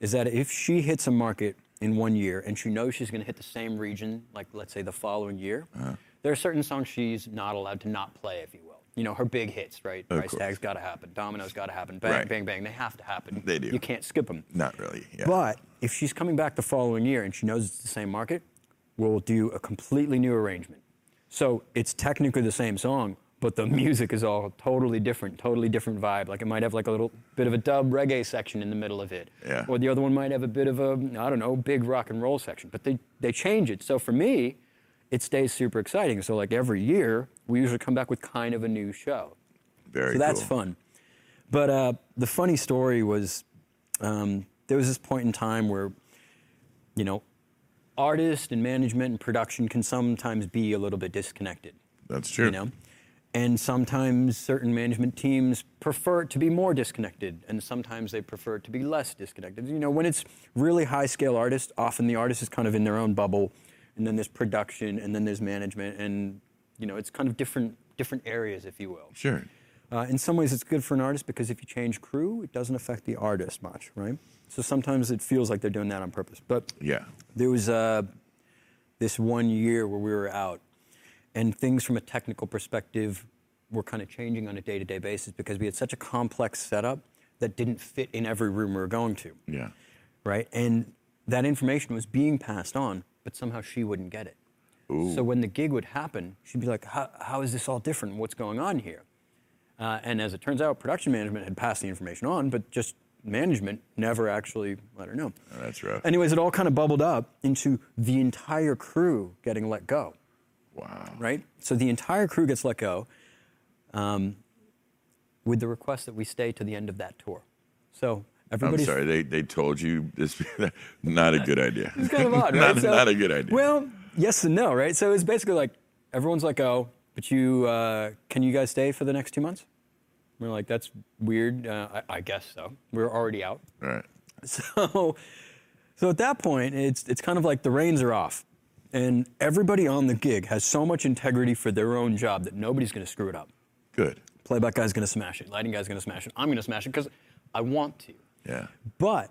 is that if she hits a market in one year and she knows she's going to hit the same region, like let's say the following year, Uh-huh. there are certain songs she's not allowed to not play, if you will. You know, her big hits, right? Of Price course. tag's got to happen. Domino's got to happen. Bang, Right. bang, bang. They have to happen. They do. You can't skip them. Not really. Yeah. But if she's coming back the following year and she knows it's the same market, we'll do a completely new arrangement. So it's technically the same song, but the (laughs) music is all totally different, totally different vibe. Like it might have like a little bit of a dub reggae section in the middle of it. Yeah. Or the other one might have a bit of a, I don't know, big rock and roll section. But they, they change it. So for me, it stays super exciting. So like every year, we usually come back with kind of a new show. Very So that's cool. fun. But uh, the funny story was um, there was this point in time where, you know, artist and management and production can sometimes be a little bit disconnected. That's true. You know? And sometimes certain management teams prefer it to be more disconnected, and sometimes they prefer it to be less disconnected. You know, when it's really high scale artists, often the artist is kind of in their own bubble, and then there's production, and then there's management, and you know, it's kind of different different areas, if you will. Sure. Uh, in some ways, it's good for an artist because if you change crew, it doesn't affect the artist much, right? So sometimes it feels like they're doing that on purpose. But Yeah. there was uh, this one year where we were out, and things from a technical perspective were kind of changing on a day to day basis because we had such a complex setup that didn't fit in every room we were going to, Yeah. right? And that information was being passed on, but somehow she wouldn't get it. So when the gig would happen, she'd be like, how, how is this all different? What's going on here? Uh, and as it turns out, production management had passed the information on, but just management never actually let her know. Oh, that's rough. Anyways, it all kind of bubbled up into the entire crew getting let go, Wow. right? So the entire crew gets let go um, with the request that we stay to the end of that tour. So I'm sorry. They they told you this. (laughs) not a good idea. It's kind of (laughs) odd, right? not, So- not a good idea. Well, yes and no, right? So it's basically like everyone's like, go, but you uh, can you guys stay for the next two months? We're like, that's weird. Uh, I, I guess so. We're already out. right. (laughs) So, so at that point, it's it's kind of like the reins are off, and everybody on the gig has so much integrity for their own job that nobody's going to screw it up. Good. Playback guy's going to smash it. Lighting guy's going to smash it. I'm going to smash it because I want to. Yeah. But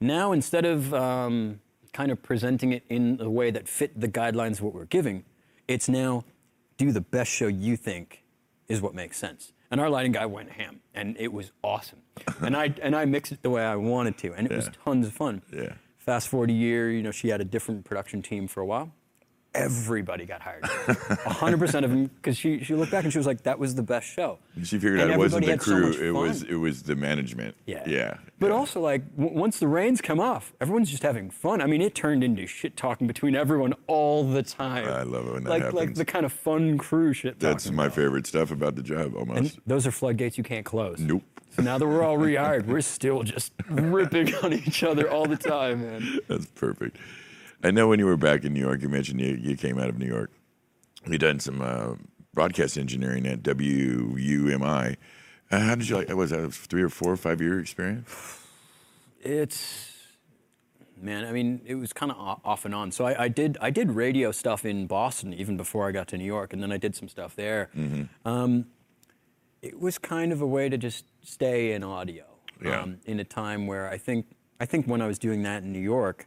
now instead of um, kind of presenting it in a way that fit the guidelines of what we're giving, it's now do the best show you think is what makes sense. And our lighting guy went ham, and it was awesome. (laughs) and I and I mixed it the way I wanted to, and it was tons of fun. Yeah. Fast forward a year, you know, she had a different production team for a while. Everybody got hired. 100% of them, because she, she looked back and she was like, that was the best show. She figured And out it wasn't the had so crew. it was it was the management. Yeah. Yeah. But yeah. also, like, w- once the reins come off, everyone's just having fun. I mean, it turned into shit talking between everyone all the time. I love it when that like, Like the kind of fun crew shit. that's my about. favorite stuff about the job. Almost. And those are floodgates you can't close. Nope. So now that we're all rehired, we're still just ripping (laughs) on each other all the time, man. That's perfect. I know when you were back in New York, you mentioned you, you came out of New York. You done some uh, broadcast engineering at WUMI. Uh, how did you like? Was that a three or four or five year experience? It's man, I mean, it was kind of off and on. So I, I did I did radio stuff in Boston even before I got to New York, and then I did some stuff there. Um, it was kind of a way to just stay in audio Yeah. um, in a time where I think I think when I was doing that in New York,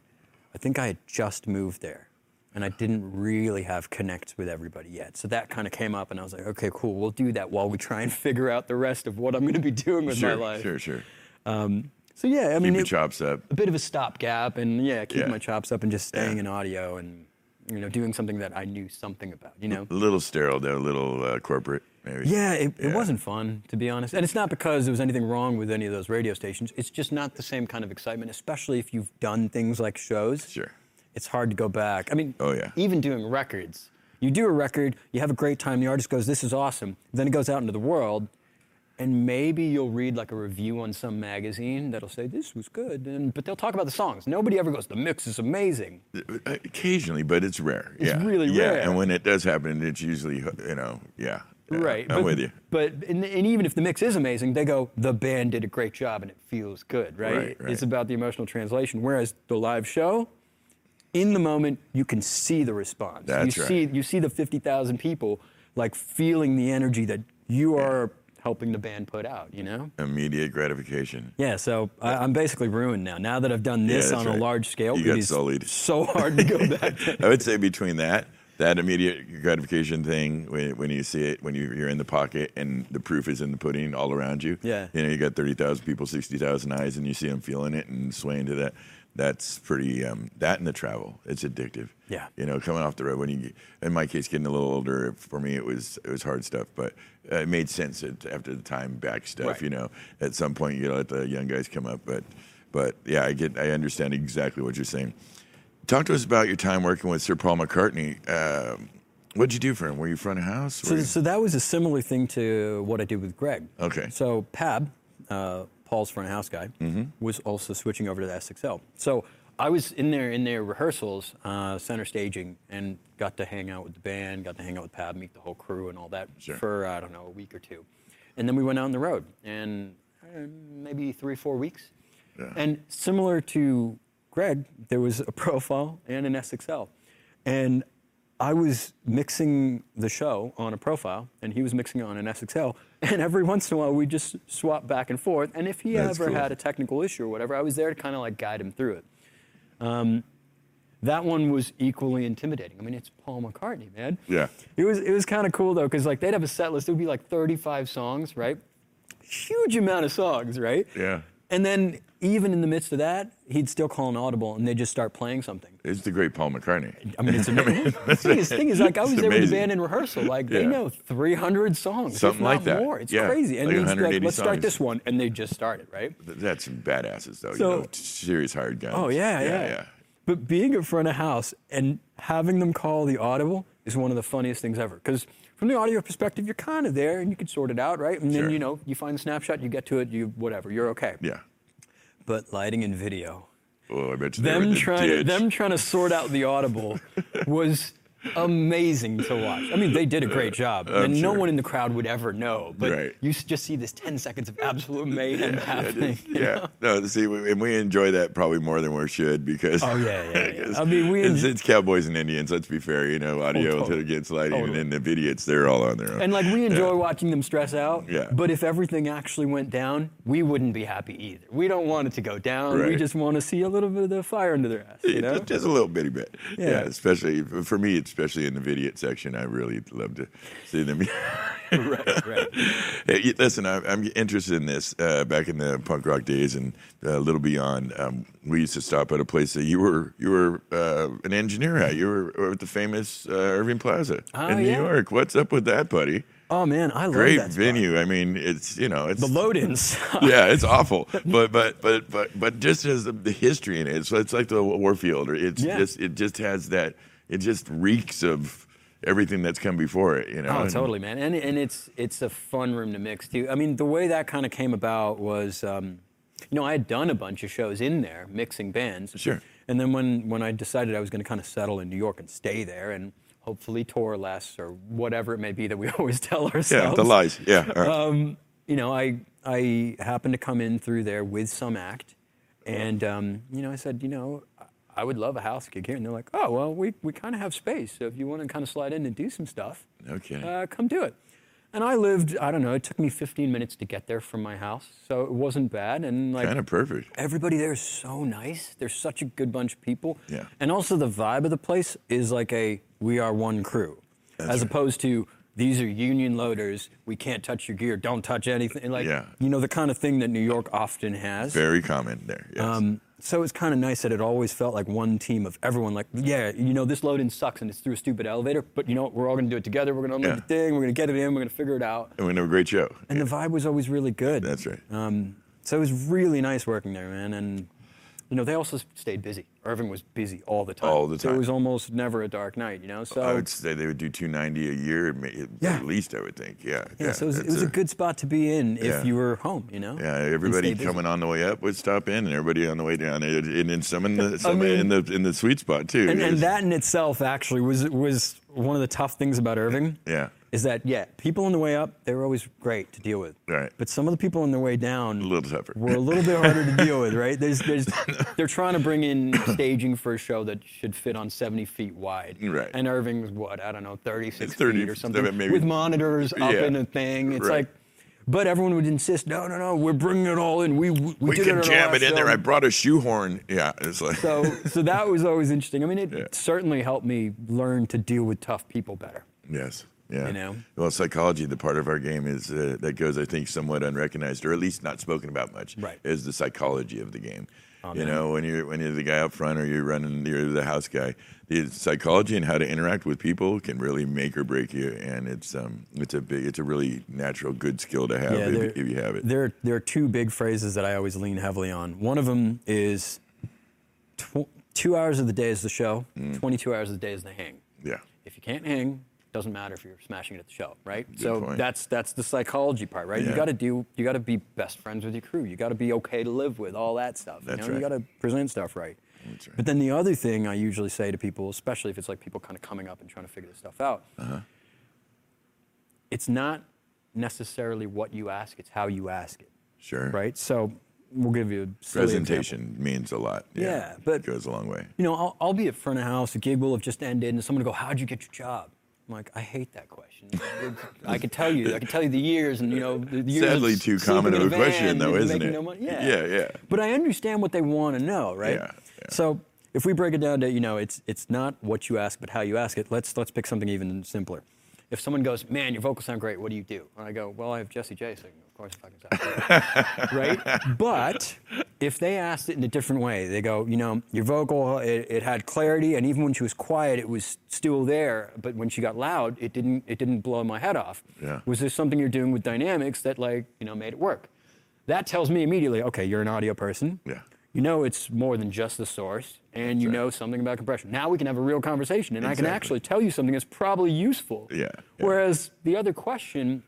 I think I had just moved there. And I didn't really have connects with everybody yet. So that kind of came up, and I was like, okay, cool, we'll do that while we try and (laughs) figure out the rest of what I'm going to be doing with sure, my life. sure, sure. So yeah, I Keep mean, your it- chops up. a bit of a stopgap, and yeah, keep Yeah. my chops up and just staying Yeah. in audio and you know doing something that I knew something about. You know. A little sterile, though, a little uh, corporate, maybe. Yeah, it, it wasn't fun to be honest, and it's not because there was anything wrong with any of those radio stations. It's just not the same kind of excitement, especially if you've done things like shows. Sure. It's hard to go back. I mean, Oh, yeah. even doing records. You do a record, you have a great time, the artist goes, This is awesome. Then it goes out into the world, and maybe you'll read like a review on some magazine that'll say, This was good. And, but they'll talk about the songs. Nobody ever goes, The mix is amazing. Occasionally, but it's rare. It's yeah. really yeah. rare. And when it does happen, it's usually, you know, yeah. Yeah, Right. I'm but, with you. But and, and even if the mix is amazing, they go, the band did a great job and it feels good, right? Right, right. It's about the emotional translation. Whereas the live show, in the moment, you can see the response. That's you right. see you see the fifty thousand people like feeling the energy that you are helping the band put out. You know. Immediate gratification. Yeah, so I, I'm basically ruined now. Now that I've done this that's on right. a large scale, You got sullied. so hard to go (laughs) back. I would say between that, that immediate gratification thing, when, when you see it, when you, you're in the pocket and the proof is in the pudding all around you. Yeah. You know, you got 30,000 people, 60,000 eyes, and you see them feeling it and swaying to that. That's pretty, um, that and the travel, it's addictive. Yeah. You know, coming off the road when you, in my case, getting a little older, for me, it was, it was hard stuff, but it made sense after the time back stuff, Right. you know, at some point you let the young guys come up, but, but yeah, I get, I understand exactly what you're saying. Talk to us about your time working with Sir Paul McCartney. Um what did you do for him? Were you front of house? So, you- so that was a similar thing to what I did with Greg. Okay. So Pab, uh, Paul's front of house guy, Mm-hmm. was also switching over to the S6L. So I was in there in their rehearsals, uh, center staging, and got to hang out with the band, got to hang out with Pab, meet the whole crew, and all that Sure. for I don't know a week or two, and then we went out on the road, and uh, maybe three four weeks. Yeah. And similar to Greg, there was a (laughs) profile and an S6L. And I was mixing the show on a profile, and he was mixing it on an S6L. And every once in a while, we just swap back and forth. And if he That's ever cool. had a technical issue or whatever, I was there to kind of like guide him through it. Um, that one was equally intimidating. I mean, it's Paul McCartney, man. Yeah. It was it was kind of cool though, because like they'd have a set list. It would be like 35 songs, right? Huge amount of songs, right? Yeah. And then even in the midst of that, he'd still call an audible, and they'd just start playing something. It's the great Paul McCartney. I mean, it's (laughs) amazing. the thing is, thing is, (laughs) like I was there with the band in rehearsal. Like they know 300 songs, Something like that. more. It's Yeah, crazy. And like he'd be like, let's start this one, and they just started, right? That's some badasses, though. So- you know, serious hard guns. Oh yeah, yeah, yeah. But being in front of house and having them call the audible is one of the funniest things ever. Because from the audio perspective, you're kind of there and you can sort it out, right? And Sure. then you know you find the snapshot, you get to it, you whatever, you're okay. Yeah. But lighting and video, Oh, I bet you they were them in the trying to, them trying to sort out the audible (laughs) was amazing to watch. I mean, they did a great job, I'm and no one in the crowd would ever know. But Right. you just see this 10 seconds of absolute mayhem happening. you Yeah, no. See, we, and we enjoy that probably more than we should because. Oh, yeah, yeah, yeah. (laughs) I mean, we it's, it's cowboys and Indians. Let's be fair. You know, oh, audio totally. against lighting, Totally. and then the idiots. They're all on their own. And like we enjoy watching them stress out. Yeah. But if everything actually went down, we wouldn't be happy either. We don't want it to go down. We just want to see a little bit of the fire under their ass. You know? just, just a little bitty bit. Yeah. Yeah. especially for me, especially in the video section, I really love to see them. (laughs) right, right. Hey, listen, I, I'm interested in this. Uh, back in the punk rock days and uh, a little beyond, um, we used to stop at a place that you were you were uh, an engineer at. You were at the famous uh, Irving Plaza Oh, in New yeah. York. What's up with that, buddy? Oh man, I love Great venue. I mean, it's you know, it's The load-ins. (laughs) yeah, it's awful. But but but but but just as the, the history in it, so it's like the Warfield. Or it's Yeah. just it just has that. It just reeks of everything that's come before it. You know. Oh, And- totally, man. And and it's it's a fun room to mix too. I mean, the way that kind of came about was, um, you know, I had done a bunch of shows in there mixing bands. Sure. And then when when I decided I was going to kind of settle in New York and stay there and hopefully tour less or whatever it may be that we (laughs) always tell ourselves. Yeah, the lies. Yeah. right. um, you know, I I happened to come in through there with some act, and um, you know, I said, you know, I- would love a house gig here, and they're like, oh well, we we kind of have space, so if you want to kind of slide in and do some stuff, okay. uh, come do it. And I lived, I don't know, it took me 15 minutes to get there from my house, so it wasn't bad, and like kind of perfect. everybody there is so nice. They're such a good bunch of people. Yeah. And also the vibe of the place is like a we are one crew. That's as right. opposed to these are union loaders. We can't touch your gear. Don't touch anything. Like, Yeah. you know, the kind of thing that New York often has. Very common there. Yes. Um, so it's kind of nice that it always felt like one team of everyone. Like, yeah, you know, this load in sucks and it's through a stupid elevator, but you know, what? we're all going to do it together. We're going to unload Yeah. the thing. We're going to get it in. We're going to figure it out. and we're going to have a great show. And the vibe was always really good. That's right. Um, so it was really nice working there, man. And you know, they also stayed busy. Irving was busy all the time. All the So it was almost never a dark night, you know. So I would say they would do 290 a year, ma- Yeah. at least. I would think. Yeah. yeah, so it was, it was a, good spot to be in if Yeah. you were home, you know. Yeah, everybody coming on the way up would stop in, and everybody on the way down, and, then some in the (laughs) some mean- in the in the sweet spot too. And, and that in itself actually was was one of the tough things about Irving. Yeah. Is that yeah, people on the way up they were always great to deal with. Right. But some of the people on the way down a little tougher. were a little bit harder to deal with, right? There's, there's, (laughs) they're trying to bring in staging for a show that should fit on 70 feet wide. Right. And Irving was what, I don't know, 36 30, feet or something. maybe. With monitors up Yeah. in a thing. It's Right. like, but everyone would insist, no, no, no, we're bringing it all in. We, we, we can it jam it in there. I brought a shoehorn. Yeah, it's like So, so that was always interesting. I mean, it (laughs) Yeah. certainly helped me learn to deal with tough people better. yes. Yeah. You know? Well, psychology, the part of our game is uh, that goes, I think, somewhat unrecognized, or at least not spoken about much. Right. Is the psychology of the game. Oh, you man. know, when you're when you're the guy up front, or you're running, you're the house guy. The psychology and how to interact with people can really make or break you, and it's um it's a big, it's a really natural, good skill to have Yeah, if, there- if you have it. There, there are two big phrases that I always lean heavily on. One of them is tw- two hours of the day is the show, Mm. 22 hours of the day is the hang. yeah. If you can't hang, doesn't matter if you're smashing it at the show, right? so point. that's that's the psychology part, right? You got to do, you got to be best friends with your crew. You got to be okay to live with, all that stuff. That's you know? right. You got to present stuff right. That's right. But then the other thing I usually say to people, especially if it's like people kind of coming up and trying to figure this stuff out, Uh-huh. it's not necessarily what you ask; it's how you ask it Sure. right? So we'll give you a silly example. Presentation means a lot. Yeah, but- it goes a long way. You know, I'll, I'll be at front of house, a gig will have just ended, and someone will go, "How'd you get your job?" I'm like, I hate that question. I could tell you, I could tell you the years, and you know, the years Sadly, too common of a question, though, isn't it? no. Yeah. Yeah, yeah. But I understand what they want to know, right? Yeah, yeah. So if we break it down to, you know, it's it's not what you ask, but how you ask it. Let's let's pick something even simpler. If someone goes, "Man, your vocals sound great. What do you do?" And I go, "Well, I have Jessie J singing. Course, if I can sound great." right? But if they asked it in a different way, they go, you know, your vocal, it, it had clarity, and even when she was quiet, it was still there. But when she got loud, it didn't, it didn't blow my head off. Yeah. Was there something you're doing with dynamics that, like, you know, made it work? That tells me immediately, okay, you're an audio person. Yeah. You know it's more than just the source, and you know something about compression. Now we can have a real conversation, and I can actually tell you something that's probably useful. Yeah, yeah. Whereas the other question,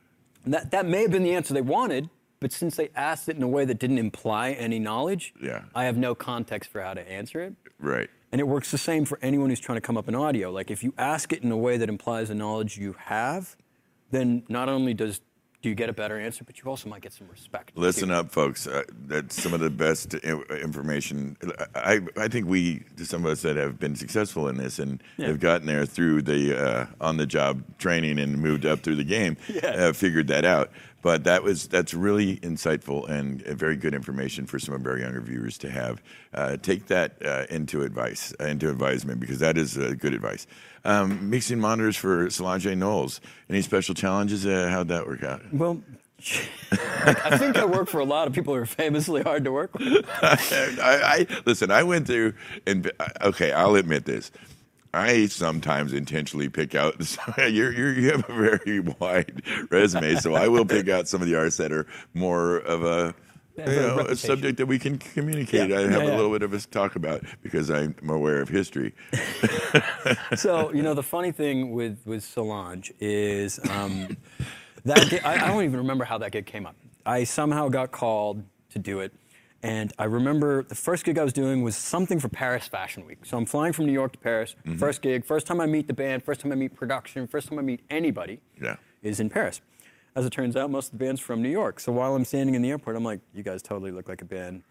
that, that may have been the answer they wanted, but since they asked it in a way that didn't imply any knowledge, Yeah. I have no context for how to answer it. Right. And it works the same for anyone who's trying to come up in audio. Like if you ask it in a way that implies the knowledge you have, then not only does do you get a better answer, but you also might get some respect. Listen too. up, folks. Uh, that's some of the best information. I, I think we, some of us that have been successful in this and Yeah. have gotten there through the uh, on-the-job training and moved up through the game, (laughs) Yeah. have figured that out. But that was that's really insightful and uh, very good information for some of our younger viewers to have. Uh, take that uh, into advice, uh, into advisement, because that is uh, good advice. Um, mixing monitors for Solange Knowles. Any special challenges? Uh, how'd that work out? Well, (laughs) I think I work for a lot of people who are famously hard to work with. (laughs) I, I listen. I went through, and okay, I'll admit this. I sometimes intentionally pick out. (laughs) You're, you're, you have a very wide resume, so I will pick out some of the arts that are more of a, you know, a subject that we can communicate. Yeah, I have yeah, a little bit of a talk about because I'm aware of history. (laughs) so you know the funny thing with with Solange is um, that I, I don't even remember how that gig came up. I somehow got called to do it, and I remember the first gig I was doing was something for Paris Fashion Week. So I'm flying from New York to Paris. Mm-hmm. First gig, first time I meet the band, first time I meet production, first time I meet anybody. Yeah. Is in Paris. As it turns out, most of the band's from New York. So while I'm standing in the airport, I'm like, you guys totally look like a band.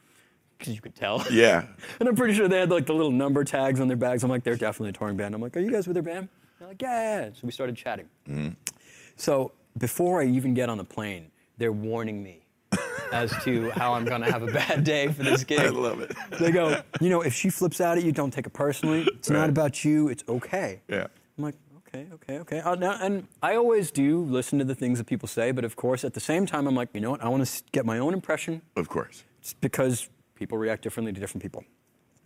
Because you could tell. Yeah, (laughs) And I'm pretty sure they had like the little number tags on their bags. I'm like, they're definitely a touring band. I'm like, are you guys with their band? They're like, yeah. So we started chatting. So before I even get on the plane, they're warning me as to how I'm going to have a bad day for this (laughs) gig. I love it. They go, you know, if she flips out at you, don't take it personally. It's Right. not about you. It's okay. Yeah. I'm like, okay, okay, okay. Uh, now, and I always do listen to the things that people say, but of course, at the same time, I'm like, you know what? I want to get my own impression Of course. It's because people react differently to different people.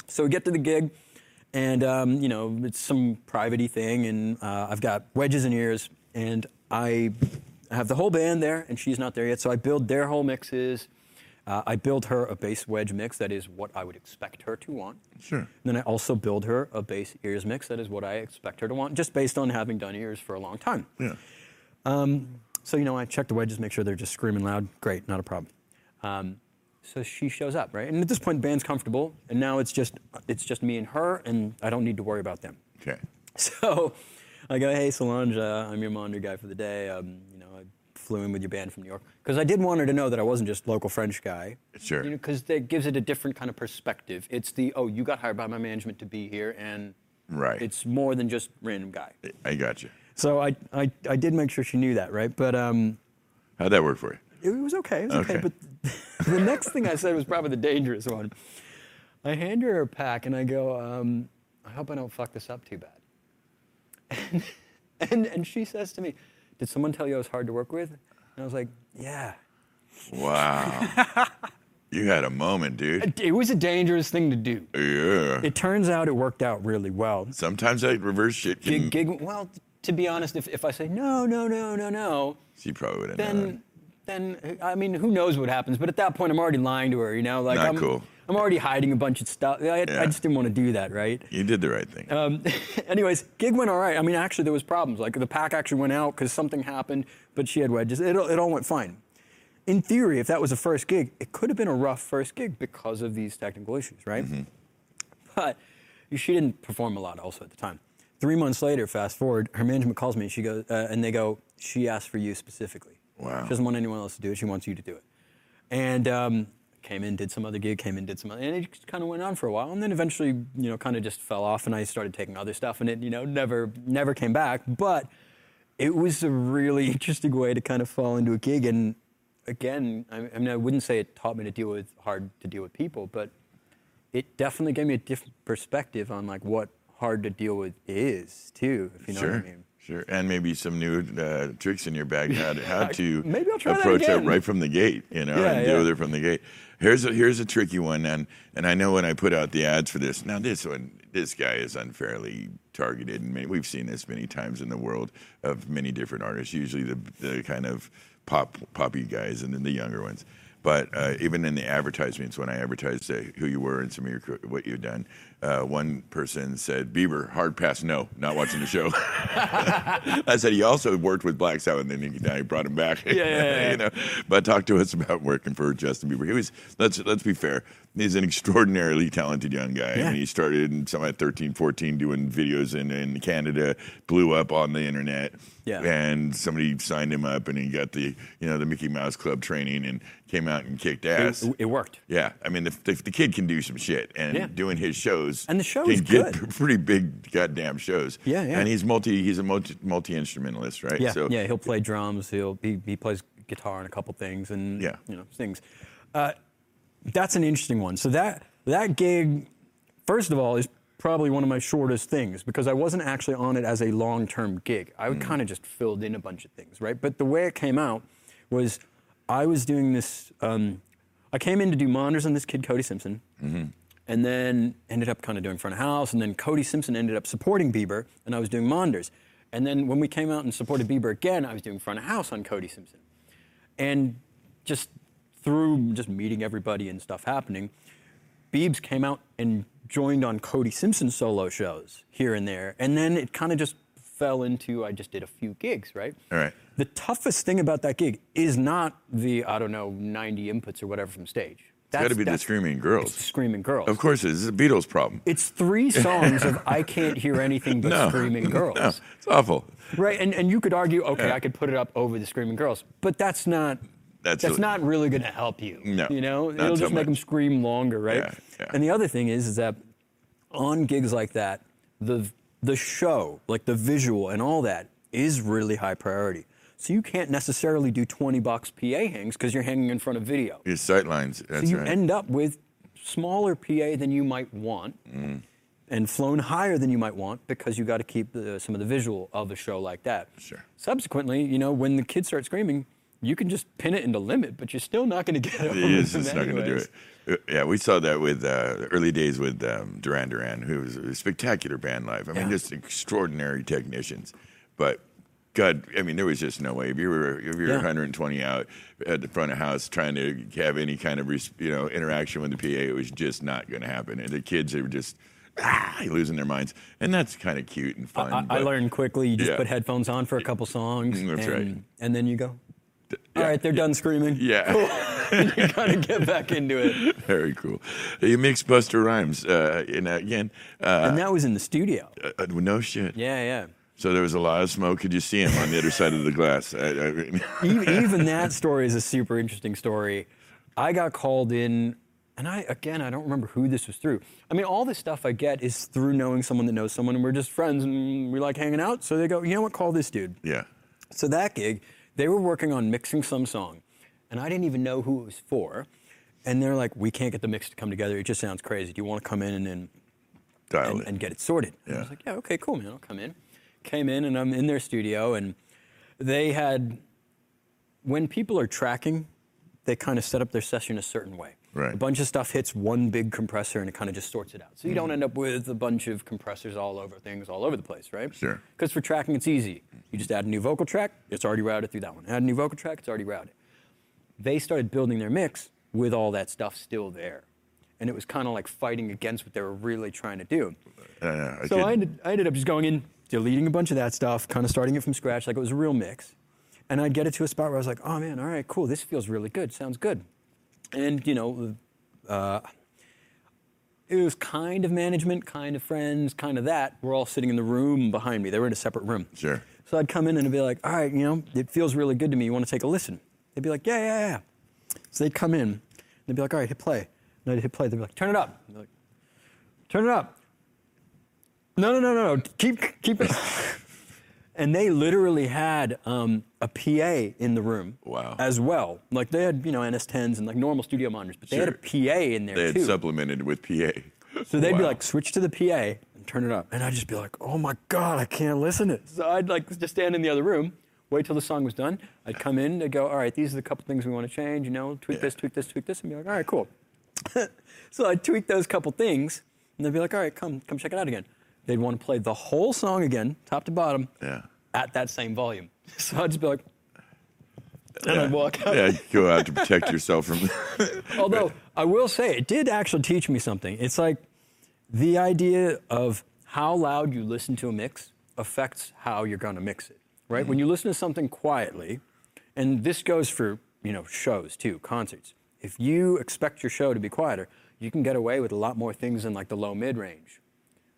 So we get to the gig, and um, you know it's some privatey thing, and uh, I've got wedges and ears, and I have the whole band there, and she's not there yet. So I build their whole mixes. Uh, I build her a bass wedge mix that is what I would expect her to want. Sure. And Then I also build her a bass ears mix that is what I expect her to want, just based on having done ears for a long time. Yeah. So you know, I check the wedges, make sure they're just screaming loud. Great, not a problem. Um, so she shows up, right? And at this point, the band's comfortable, and now it's just it's just me and her, and I don't need to worry about them. Okay. (laughs) So I go, hey Solange, uh, I'm your monitor guy for the day. Um, you know, I flew in with your band from New York because I did want her to know that I wasn't just local French guy. Sure. You know, because that gives it a different kind of perspective. It's the oh, you got hired by my management to be here, and Right. it's more than just random guy. I got you. So I, I, I did make sure she knew that, right? But um, How'd that work for you? it was okay. It was okay. Okay. But (laughs) the next thing I said was probably the dangerous one. I hand her a pack and I go, um, I hope I don't fuck this up too bad. And, (laughs) and, and she says to me, Did someone tell you I was hard to work with? And I was like, Yeah. Wow. (laughs) you had a moment, dude. It, was a dangerous thing to do. Yeah. It turns out it worked out really well. Sometimes that reverse shit can. Gig, gig, well, to be honest, if, if I say no, no, no, no, no, she probably would have known. then then I mean, who knows what happens? But at that point, I'm already lying to her. You know, like Not I'm, cool. I'm already hiding a bunch of stuff. I, Yeah. I just didn't want to do that, right? You did the right thing. Um, (laughs) anyways, gig went all right. I mean, actually, there was problems. Like the pack actually went out because something happened, but she had wedges. It, all- it all went fine. In theory, if that was a first gig, it could have been a rough first gig because of these technical issues, right? Mm-hmm. But she didn't perform a lot also at the time. Three months later, fast forward, her management calls me. And She goes, uh, and they go, she asked for you specifically. Wow. She doesn't want anyone else to do it. She wants you to do it. And um, came in, did some other gig, came in, did some other, and it just kind of went on for a while. And then eventually, you know, kind of just fell off, and I started taking other stuff, and it, you know, never, never came back. But it was a really (laughs) interesting way to kind of fall into a gig. And again, I, I mean, I wouldn't say it taught me to deal with hard to deal with people, but it definitely gave me a different perspective on like what hard to deal with is too, if you know sure. what I mean. Sure. And maybe some new uh, tricks in your bag how to, how (laughs) to Maybe I'll try that approach it again. right from the gate, you know, Yeah, and deal with it from the gate. Here's a here's a tricky one, and and I know when I put out the ads for this. Now this one, this guy is unfairly targeted, and we've seen this many times in the world of many different artists. Usually the the kind of pop poppy guys, and then the younger ones. But uh, even in the advertisements, when I advertised uh, who you were and some of your what you'd done, uh, one person said, "Bieber, hard pass, no, not watching the show." (laughs) I said he also worked with Black Sabbath, and then he, now he brought him back. (laughs) yeah, yeah. (laughs) you know. But talk to us about working for Justin Bieber. He was let's let's be fair. He's an extraordinarily talented young guy. I Yeah. mean, he started in some at 13, 14 doing videos in, in Canada, blew up on the internet. Yeah. And somebody signed him up and he got the you know the Mickey Mouse Club training and came out and kicked ass. It, it worked. Yeah, I mean, the, the, the kid can do some shit, and Yeah. doing his shows, And the show can is get good. (laughs) pretty big goddamn shows. Yeah, yeah. And he's multi, he's a multi multi instrumentalist, right? Yeah, So yeah. He'll play drums. He'll he, he plays guitar and a couple things, and Yeah. you know sings. Uh, that's an interesting one. So that that gig, first of all, is probably one of my shortest things because I wasn't actually on it as a long-term gig. I Mm. kind of just filled in a bunch of things, right? But the way it came out was I was doing this. Um, I came in to do monitors on this kid Cody Simpson, and then ended up kind of doing front of house. And then Cody Simpson ended up supporting Bieber, and I was doing monitors. And then when we came out and supported Bieber again, I was doing front of house on Cody Simpson. And just through just meeting everybody and stuff happening, Biebs came out and joined on Cody Simpson solo shows here and there. And then it kind of just fell into I just did a few gigs, right? All right. The toughest thing about that gig is not the, I don't know, 90 inputs or whatever from stage. It's got to be the that's- screaming It's girls. the screaming girls. Of course, it is. It's a Beatles problem. It's three (laughs) songs of I can't hear anything but no, screaming (laughs) girls. No, it's awful. Right, and, and you could argue, okay, Yeah. I could put it up over the screaming girls, but that's not That's that's, a- not really going to help you. No, you know, it'll so just make them scream longer, right? Yeah, yeah. And the other thing is, is that on gigs like that, the the show, like the visual and all that, is really high priority. So you can't necessarily do 20 box PA hangs because you're hanging in front of video. Your sight lines. That's So you right. end up with smaller PA than you might want. Mm. and flown higher than you might want because you got to keep the, some of the visual of a show like that. Sure. Subsequently, you know, when the kids start screaming, you can just pin it into limit, but you're still not going to get over He is them not going to do it. Uh, Yeah, we saw that with uh, the early days with um, Duran Duran, who was a spectacular band live. I mean, Yeah. just extraordinary technicians. But God, I mean, there was just no way. If you were if you were Yeah. 120 out at the front of house trying to have any kind of res- you know interaction with the PA, it was just not going to happen. And the kids are just ah, losing their minds, and that's kind of cute and fun. I, I but- learned quickly. You just Yeah. put headphones on for a couple songs, Mm, that's and, right. and then you go. yeah. All right, they're done screaming. Yeah. (laughs) (laughs) you kind of get back into it. (laughs) Very cool. You mix Busta Rhymes, uh, and uh, again, uh, And that was in the studio. uh, no shit. Yeah, yeah. So there was a lot of smoke. Could you see him on the other side of the glass? I, I mean, (laughs) even, that story is a super interesting story. I got called in, and I again I don't remember who this was through. I mean, all this stuff I get is through knowing someone that knows someone, and we're just friends, and we like hanging out. So they go, you know what? Call this dude. yeah. So that gig, they were working on mixing some song, and I didn't even know who it was for. And they're like, we can't get the mix to come together. It just sounds crazy. Do you want to come in and and, Dial and, it. and get it sorted? And I was like, yeah, okay, cool, man. I'll come in. Came in, and I'm in their studio, and they had, when people are tracking, they kind of set up their session a certain way. Right. A bunch of stuff hits one big compressor, and it kind of just sorts it out. So you Mm-hmm. don't end up with a bunch of compressors all over things all over the place, right? Sure. Because for tracking, it's easy. You just add a new vocal track, it's already routed through that one. Add a new vocal track, it's already routed. They started building their mix with all that stuff still there. And it was kind of like fighting against what they were really trying to do. Uh, So I ended, I ended up just going in, deleting a bunch of that stuff, kind of starting it from scratch like it was a real mix. And I'd get it to a spot where I was like, oh man, all right, cool, this feels really good, sounds good. And, you know, uh, it was kind of management, kind of friends, kind of that. We're all sitting in the room behind me. They were in a separate room. Sure. So I'd come in and I'd be like, all right, you know, it feels really good to me. You want to take a listen? They'd be like, yeah, yeah, yeah. So they'd come in and they'd be like, all right, hit play. And I'd hit play. They'd be like, turn it up. Like, turn it up. No, no, no, no, no. Keep, keep it. (laughs) and they literally had um, a PA in the room Wow. as well. Like they had, you know, NS10s and like normal studio monitors, but they had a PA in there too. They had supplemented with PA. So they'd be like, switch to the PA and turn it up. And I'd just be like, oh my God, I can't listen to it. So I'd like just stand in the other room, wait till the song was done. I'd come in, they'd go, all right, these are the couple things we want to change, you know, tweak this, tweak this, tweak this, and be like, all right, cool. (laughs) so I'd tweak those couple things, and they'd be like, all right, come, come check it out again. They'd want to play the whole song again, top to bottom, Yeah. at that same volume. (laughs) So I'd just be like, and I'd walk out. Yeah, you go out to protect yourself from. (laughs) Although I will say it did actually teach me something. It's like the idea of how loud you listen to a mix affects how you're going to mix it, right? When mm-hmm. you listen to something quietly, and this goes for you know shows too, concerts. If you expect your show to be quieter, you can get away with a lot more things in like the low mid range,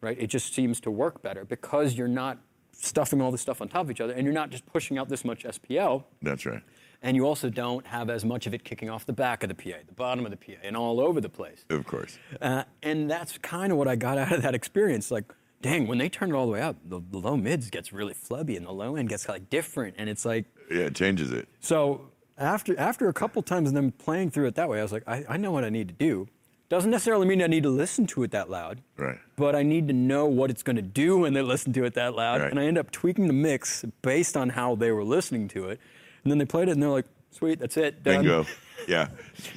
right? It just seems to work better because you're not stuffing all this stuff on top of each other, and you're not just pushing out this much SPL That's right. and you also don't have as much of it kicking off the back of the PA, the bottom of the PA, and all over the place. Of course. Uh, and that's kind of what I got (laughs) out of that experience. Like, dang, when they turn it all the way up, the, the low mids gets really flubby, and the low end gets like different, and it's like Yeah, it changes it. so. After after a couple times of them playing through it that way, I was like, I, I know what I need to do. Doesn't necessarily mean I need to listen to it that loud. Right. But I need to know what it's going to do when they (laughs) listen to it that loud. Right. And I end up tweaking the mix based on how they were listening to it. And then they played it and they're like, sweet, that's it. Done. Bingo. (laughs) Yeah,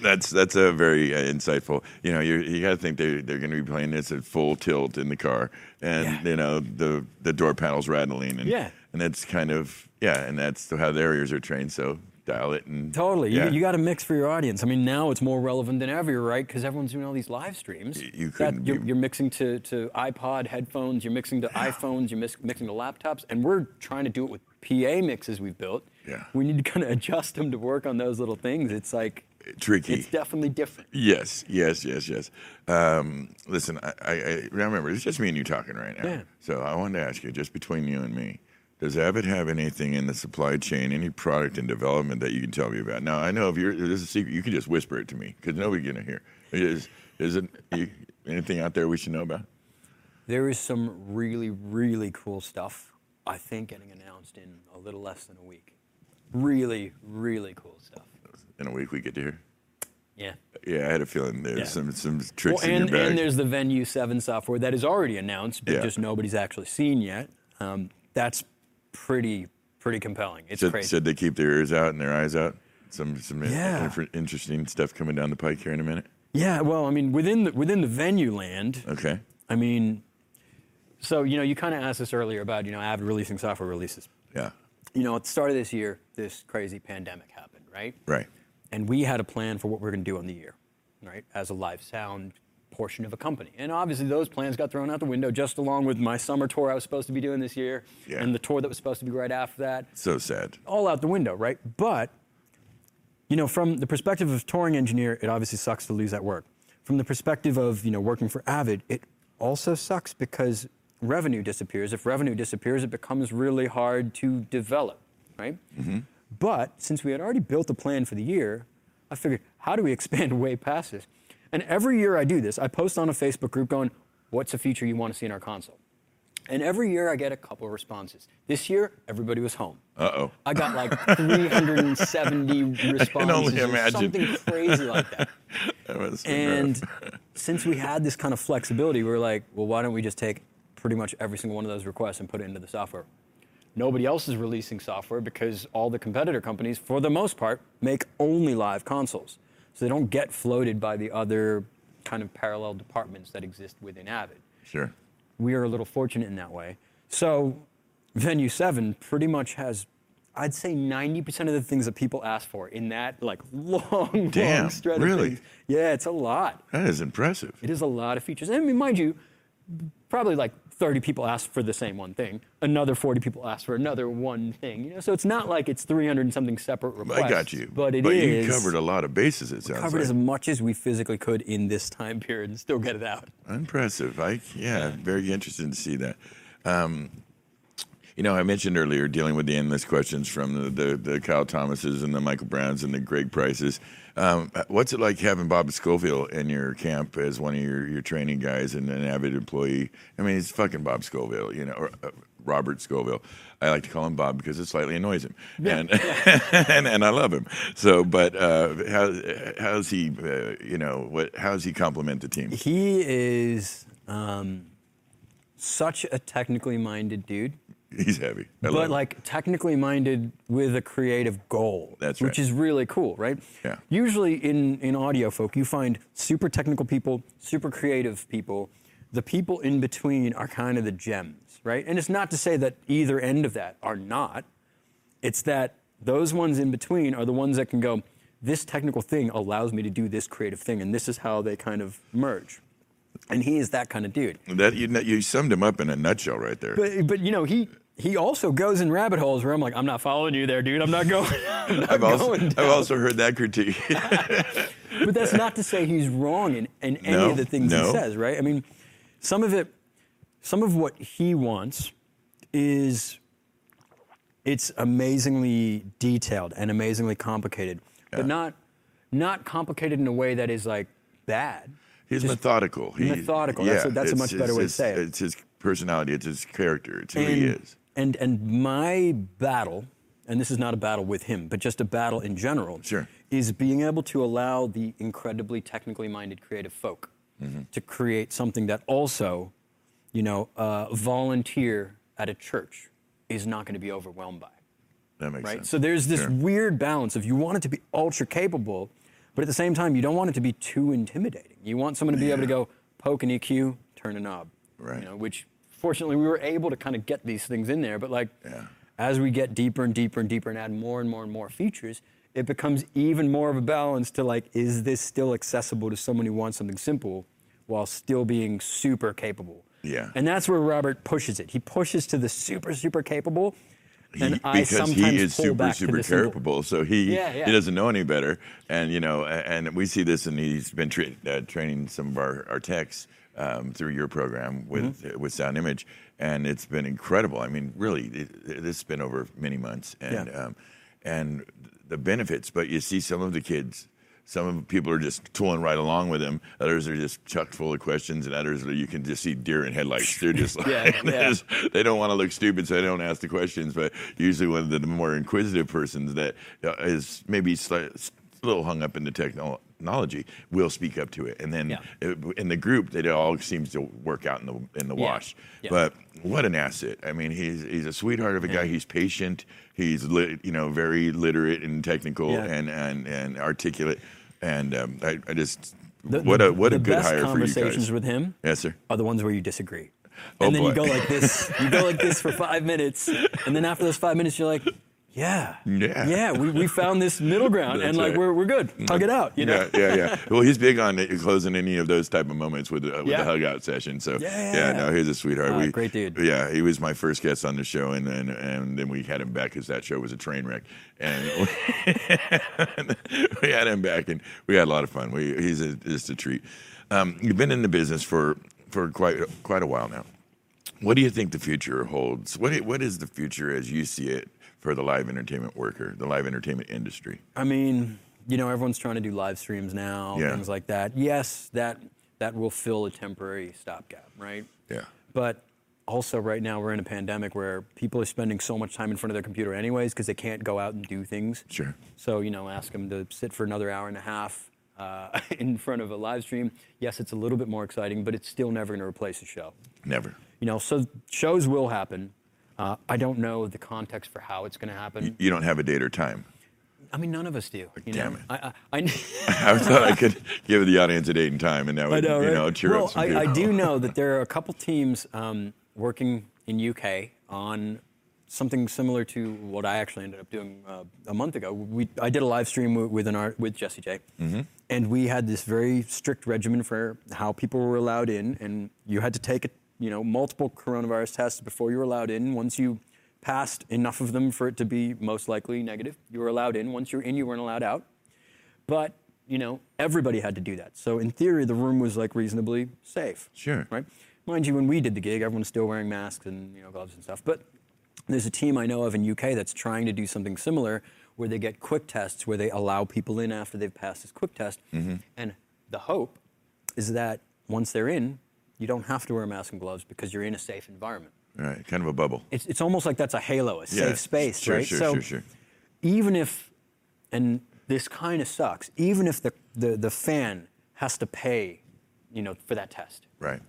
that's that's a very uh, insightful. You know, you you got to think they they're going to be playing this at full tilt in the car, and Yeah. you know the the door panels rattling, and Yeah. and that's kind of yeah, and that's how their ears are trained. So dial it and Totally. Yeah. You, you got to mix for your audience. I mean, now it's more relevant than ever, right? Because everyone's doing all these live streams. You That- couldn't you're, be- you're mixing to, to iPod headphones, you're mixing to iPhones, you're mix, mixing to laptops, and we're trying to do it with PA mixes we've built. Yeah. We need to kind of adjust them to work on those little things. It's like, tricky. it's definitely different. Yes, yes, yes, yes. Um, listen, I, I, I remember it's just me and you talking right now. Yeah. So I wanted to ask you, just between you and me, does Avid have anything in the supply chain, any product in development that you can tell me about? Now I know if you're there's a secret, you can just whisper it to me because nobody's gonna hear. Is is it you, anything out there we should know about? There is some really, really cool stuff, I think, getting announced in a little less than a week. Really, really cool stuff. In a week we get to hear. Yeah. Yeah, I had a feeling there's Yeah. some some tricks Well, in and, your bag. and there's the Venue 7 software that is already announced, but Yeah. just nobody's actually seen yet. Um, that's pretty pretty compelling. It's Should, crazy. should they keep their ears out and their eyes out? Some some Yeah. interesting stuff coming down the pike here in a minute. yeah, well, I mean, within the, within the venue land, Okay. I mean, so you know, you kind of asked us earlier about you know Avid releasing software releases. Yeah. You know, at the start of this year, this crazy pandemic happened, right? Right. and we had a plan for what we are going to do on the year, right? As a live sound portion of a company, and obviously those plans got thrown out the window, just along with my summer tour I was supposed to be doing this year, Yeah. and the tour that was supposed to be right after that, So sad. all out the window, right? But you know, from the perspective of touring engineer, it obviously sucks to lose that work. From the perspective of you know working for Avid, it also sucks because revenue disappears. If revenue disappears, it becomes really hard to develop, right? Mm-hmm. But since we had already built a plan for the year, I figured, how do we (laughs) expand way past this? And every year I do this, I post on a Facebook group going, what's a feature you want to see in our console? And every year I get a couple of responses. This year, everybody was home. Uh oh. I got like (laughs) 370 responses only or imagine. something crazy like that. (laughs) That And (laughs) since we had this kind of flexibility, we were like, well, why don't we just take pretty much every single one of those requests and put it into the software? Nobody else is releasing software because all the competitor companies, for the most part, make only live consoles. So they don't get floated by the other kind of parallel departments that exist within Avid sure. we are a little fortunate in that way. So, Venue 7 pretty much has, I'd say, 90% of the things that people ask for in that like (laughs) long, Damn, long stretch really? things. Yeah, it's a lot. That is impressive. It is a lot of features. And I mean, mind you, probably like 30 people ask for the same one thing. Another 40 people ask for another one thing. You know, so it's not like it's 300 and something separate requests. I got you. But it but is you covered a lot of bases. It sounds covered like. as much as we physically could in this time period and still get it out. Impressive. I yeah, very interested to see that. Um, you know, I mentioned earlier dealing with the endless questions from the, the, the Kyle Thomases and the Michael Browns and the Greg Prices. Um, what's it like having Bob Scovill in your camp as one of your, your training guys and an avid employee? I mean, it's fucking Bob Scovill, you know, or uh, Robert Scovill. I like to call him Bob because it slightly annoys him, and, (laughs) and and I love him. So, but uh, how how's he? Uh, you know, what? How's he complement the team? He is um, such a technically minded dude, He's heavy. I but him. like technically minded with a creative goal. That's right. Which is really cool, right? Yeah. Usually in, in audio folk, you find super technical people, super creative people. The people in between are kind of the gems, right? And it's not to say that either end of that are not. It's that those ones in between are the ones that can go, this technical thing allows me to do this creative thing, and this is how they kind of merge. And he is that kind of dude. That you, you summed him up in a nutshell right there. But but you know he he also goes in rabbit holes where I'm like I'm not following you there, dude. I'm not going. (laughs) I'm not I've also going I've also heard that critique. (laughs) (laughs) but that's not to say he's wrong in, in any No, of the things no. he says, right? I mean, some of it, some of what he wants is it's amazingly detailed and amazingly complicated, Yeah. but not not complicated in a way that is like bad. He's Just- methodical. He, Methodical, that's a- that's a much better way to say it. It's his personality. It's his character. It's who he is. And and my battle, and this is not a battle with him, but just a battle in general, Sure. is being able to allow the incredibly technically minded creative folk Mm-hmm. to create something that also, you know, a volunteer at a church is not going to be overwhelmed by. That makes sense. Right? sense. So there's this Sure. weird balance of you want it to be ultra capable, but at the same time, you don't want it to be too intimidating. You want someone to be able to go poke an EQ, turn a knob. Right. You know, which fortunately we were able to kind of get these things in there, but like Yeah. as we get deeper and deeper and deeper and add more and more and more features, it becomes even more of a balance to like, is this still accessible to someone who wants something simple while still being super capable? Yeah. And that's where Robert pushes it. He pushes to the super, super capable. And He- I because he is super super capable, so he Yeah, yeah. he doesn't know any better, and you know, and we see this, and he's been tra- uh, training some of our our techs um, through your program with Mm-hmm. uh, with Sound Image, and it's been incredible. I mean, really, it, has been over many months, and Yeah. um, and the benefits. But you see some of the kids. Some of people are just tooling right along with him. Others are just chucked full of questions, and others are, you can just see deer in headlights. They're just (laughs) like, Yeah, they're (laughs) just- they don't want to look stupid, so they don't ask the questions. But usually, one of the more inquisitive persons that uh, maybe sli- a little hung up in the technology will speak up to it, and then Yeah. it, in the group, it all seems to work out in the in the Yeah. wash. Yeah. But what an asset! I mean, he's he's a sweetheart of a guy. He's patient. He's lit, you know very literate and technical Yeah. and, and and articulate. And um, I, I just The- what a what a good hire for you conversations with him yes, sir. are the ones where you disagree. Oh, And then boy. you go like this. You go like this for (laughs) five minutes, and then after those five minutes, you're like, "Yeah, Yeah. yeah, we, we found this middle ground, and like right. we're, we're good. Hug it out, you know." Yeah, yeah, yeah. Well, he's big on closing any of those type of moments with, uh, with Yeah. the hug out session. So Yeah. yeah, no, he's a sweetheart. Ah, great dude. Yeah, he was my first guest on the show, and and, and then we had him back because that show was a train wreck, and (laughs) we had him back, and we had a lot of fun. We he's a, just a treat. Um, you've been in the business for for quite quite a while now. What do you think the future holds? What what is the future as you see it for the live entertainment worker, the live entertainment industry? I mean, you know, everyone's trying to do live streams now, Yeah. things like that. Yes, that that will fill a temporary stopgap, right? Yeah. But also, right now we're in a pandemic where people are spending so much time in front of their computer, anyways, because they can't go out and do things. Sure. So you know, ask them to sit for another hour and a half uh, (laughs) in front of a live stream. Yes, it's a little bit more exciting, but it's still never going to replace a show. Never. You know, so shows will happen. Uh, I don't know the context for how it's going to happen. You don't have a date or time. I mean, none of us do. You Damn know? it. I, I, I, (laughs) I thought I could give the audience a date and time, and that I would, know, you know, cheer well, up some I, people. I do know (laughs) that there are a couple teams um, working in UK on something similar to what I actually ended up doing uh, a month ago. We, I did a live stream with, with an art with Jessie J, Mm-hmm. and we had this very strict regimen for how people were allowed in, and you had to take a, you know multiple coronavirus tests before you were allowed in. Once you passed enough of them for it to be most likely negative, you were allowed in. Once you were in, you weren't allowed out. But you know, everybody had to do that. So in theory, the room was like reasonably safe. Sure. Right. Mind you, when we did the gig, everyone was still wearing masks and you know gloves and stuff. But there's a team I know of in UK that's trying to do something similar, where they get quick tests, where they allow people in after they've passed this quick test, Mm-hmm. and the hope is that once they're in, you don't have to wear a mask and gloves because you're in a safe environment. Right, kind of a bubble. It's, it's almost like that's a halo, a Yeah, safe space, sure, right? Sure, so sure, sure. even if, and this kind of sucks, even if the, the, the fan has to pay, you know, for that test, Right.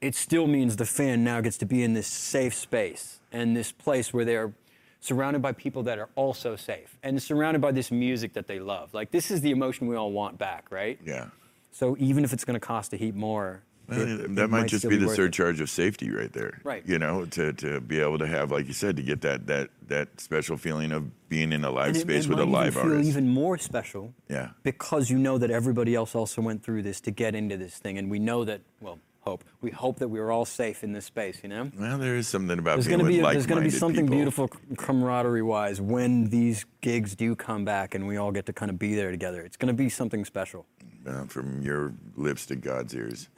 it still means the fan now gets to be in this safe space and this place where they're surrounded by people that are also safe and surrounded by this music that they love. Like this is the emotion we all want back, right? Yeah. So even if it's going to cost a heap more, Well, it- it that might just still be the it. surcharge of safety right there. Right. You know, to, to be able to have, like you said, to get that that that special feeling of being in a live space it with a live even feel even more special. Yeah. Because you know that everybody else also went through this to get into this thing, and we know that. Well, hope we hope that we were all safe in this space. You know. well, there is something about There's being with be a, there's going to be something people. beautiful camaraderie-wise when these gigs do come back and we all get to kind of be there together. It's going to be something special. uh, from your lips to God's ears.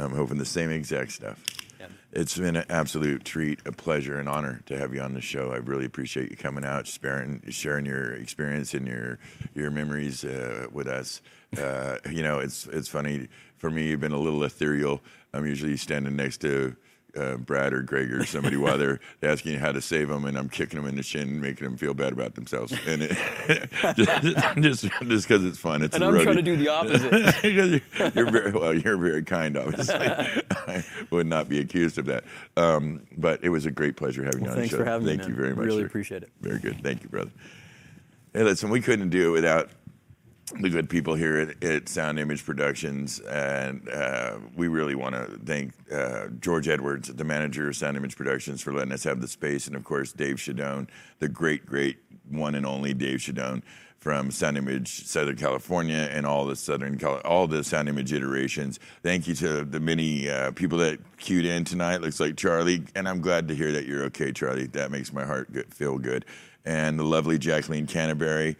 I'm hoping the same exact stuff. Yeah. It's been an absolute treat, a pleasure, and honor to have you on the show. I really appreciate you coming out, sharing, sharing your experience and your your memories uh, with us. Uh, you know, it's it's funny for me. You've been a little ethereal. I'm usually standing next to uh, Brad or Greg or somebody while they're (laughs) asking you how to save them, and I'm kicking them in the shin, and making them feel bad about themselves, and it, (laughs) just just because it's fun. It's And I'm trying to do the opposite. (laughs) you're, you're very well. You're very kind, obviously. I would not be accused of that. Um, but it was a great pleasure having Well, you on thanks the show. for having me, Thank you man. very much. Really sir. appreciate it. Very good. Thank you, brother. Hey, listen, we couldn't do it without the good people here at, at Sound Image Productions, and uh, we really want to thank uh, George Edwards, the manager of Sound Image Productions, for letting us have the space, and of course Dave Shadoan, the great, great one and only Dave Shadoan from Sound Image Southern California and all the Southern all the Sound Image iterations. Thank you to the many uh, people that queued in tonight. Looks like Charlie, and I'm glad to hear that you're okay, Charlie. That makes my heart good, feel good. And the lovely Jacqueline Canterbury.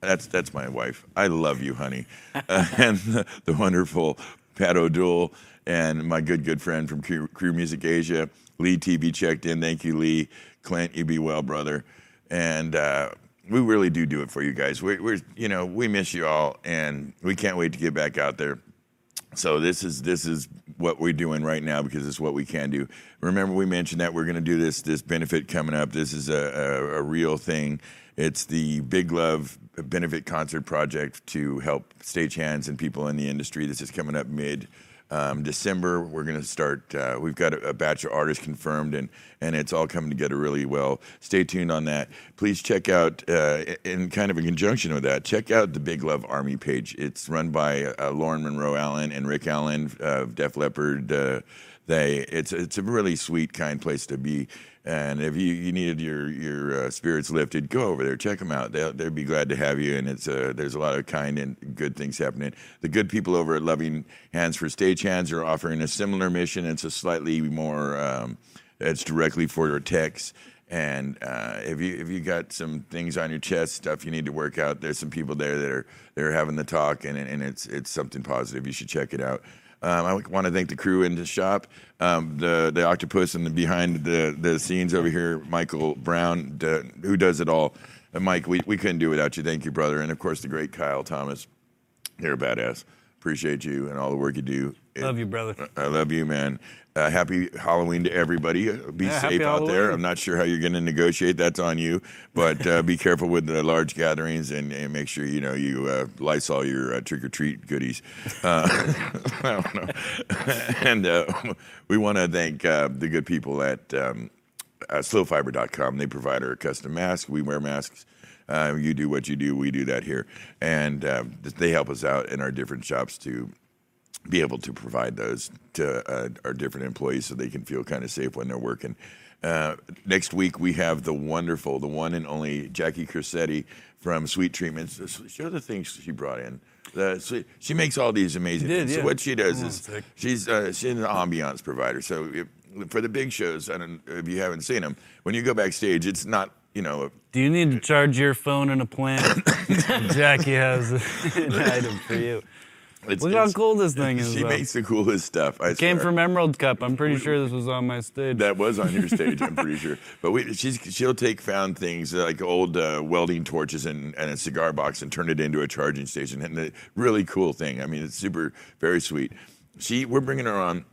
That's that's my wife. I love you, honey. (laughs) Uh, and the, the wonderful Pat O'Doul and my good good friend from Crew, Crew Music Asia, Lee TB checked in. Thank you, Lee. Clint, you be well, brother. And uh, we really do do it for you guys. We're, we're you know we miss you all, and we can't wait to get back out there. So this is this is what we're doing right now because it's what we can do. Remember, we mentioned that we're going to do this this benefit coming up. This is a, a, a real thing. It's the Big Love benefit concert project to help stagehands and people in the industry. This is coming up mid um, December. We're going to start. Uh, we've got a, a, batch of artists confirmed, and and it's all coming together really well. Stay tuned on that. Please check out, uh, in kind of in conjunction with that, check out the Big Love Army page. It's run by uh, Lauren Monroe Allen and Rick Allen of Def Leppard. Uh, they it's it's a really sweet, kind place to be. And if you, you needed your your uh, spirits lifted, go over there, check them out. They'll they'll be glad to have you. And it's uh, there's a lot of kind and good things happening. The good people over at Loving Hands for Stagehands are offering a similar mission. It's a slightly more um, it's directly for your techs. And uh, if you if you got some things on your chest, stuff you need to work out, there's some people there that are they're having the talk, and and it's it's something positive. You should check it out. Um, I want to thank the crew in the shop, um, the the octopus and the behind the the scenes over here, Michael Brown, who does it all. And Mike, we, we couldn't do without you. Thank you, brother, and of course the great Kyle Thomas. You're a badass. Appreciate you and all the work you do. Love you, brother. I love you, man. Uh, happy Halloween to everybody. Uh, be Yeah, safe out there. I'm not sure how you're going to negotiate. That's on you. But uh, be careful with the large gatherings and, and make sure you know you uh, all your uh, trick or treat goodies. Uh, (laughs) I don't know. (laughs) and uh, we want to thank uh, the good people at um, uh, slowfiber.com. They provide our custom masks. We wear masks. Uh, you do what you do. We do that here, and uh, they help us out in our different shops to be able to provide those to uh, our different employees so they can feel kind of safe when they're working. Uh, next week we have the wonderful, the one and only Jackie Crissetti from Sweet Treatments. Show the things she brought in. The, so she makes all these amazing Did, things. So what she does is she's uh, she's an ambiance provider. So if, for the big shows, I don't if you haven't seen them, when you go backstage, it's not you know Do you need to charge your phone in a plant? (coughs) Jackie has an (laughs) item for you. It's, Look how cool this (laughs) thing is. She though. makes the coolest stuff. I Came swear. from Emerald Cup. I'm pretty sure this was on my stage. That was on your stage, I'm pretty (laughs) sure. But we, she's she'll take found things uh, like old uh, welding torches and, and a cigar box and turn it into a charging station. And the really cool thing. I mean, it's super, very sweet. She, we're bringing her on.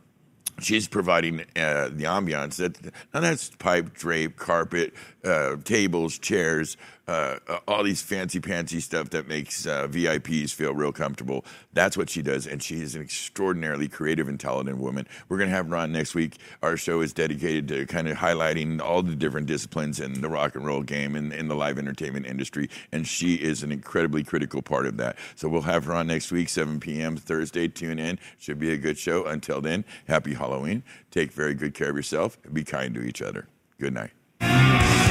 She's providing uh, the ambiance. That now that's pipe, drape, carpet, uh, tables, chairs, uh, uh, all these fancy pantsy stuff that makes uh, VIPs feel real comfortable. That's what she does, and she is an extraordinarily creative and talented woman. We're gonna have her on next week. Our show is dedicated to kind of highlighting all the different disciplines in the rock and roll game and in the live entertainment industry, and she is an incredibly critical part of that. So we'll have her on next week, 7 p.m. Thursday. Tune in. Should be a good show. Until then, happy Halloween. Take very good care of yourself. Be kind to each other. Good night.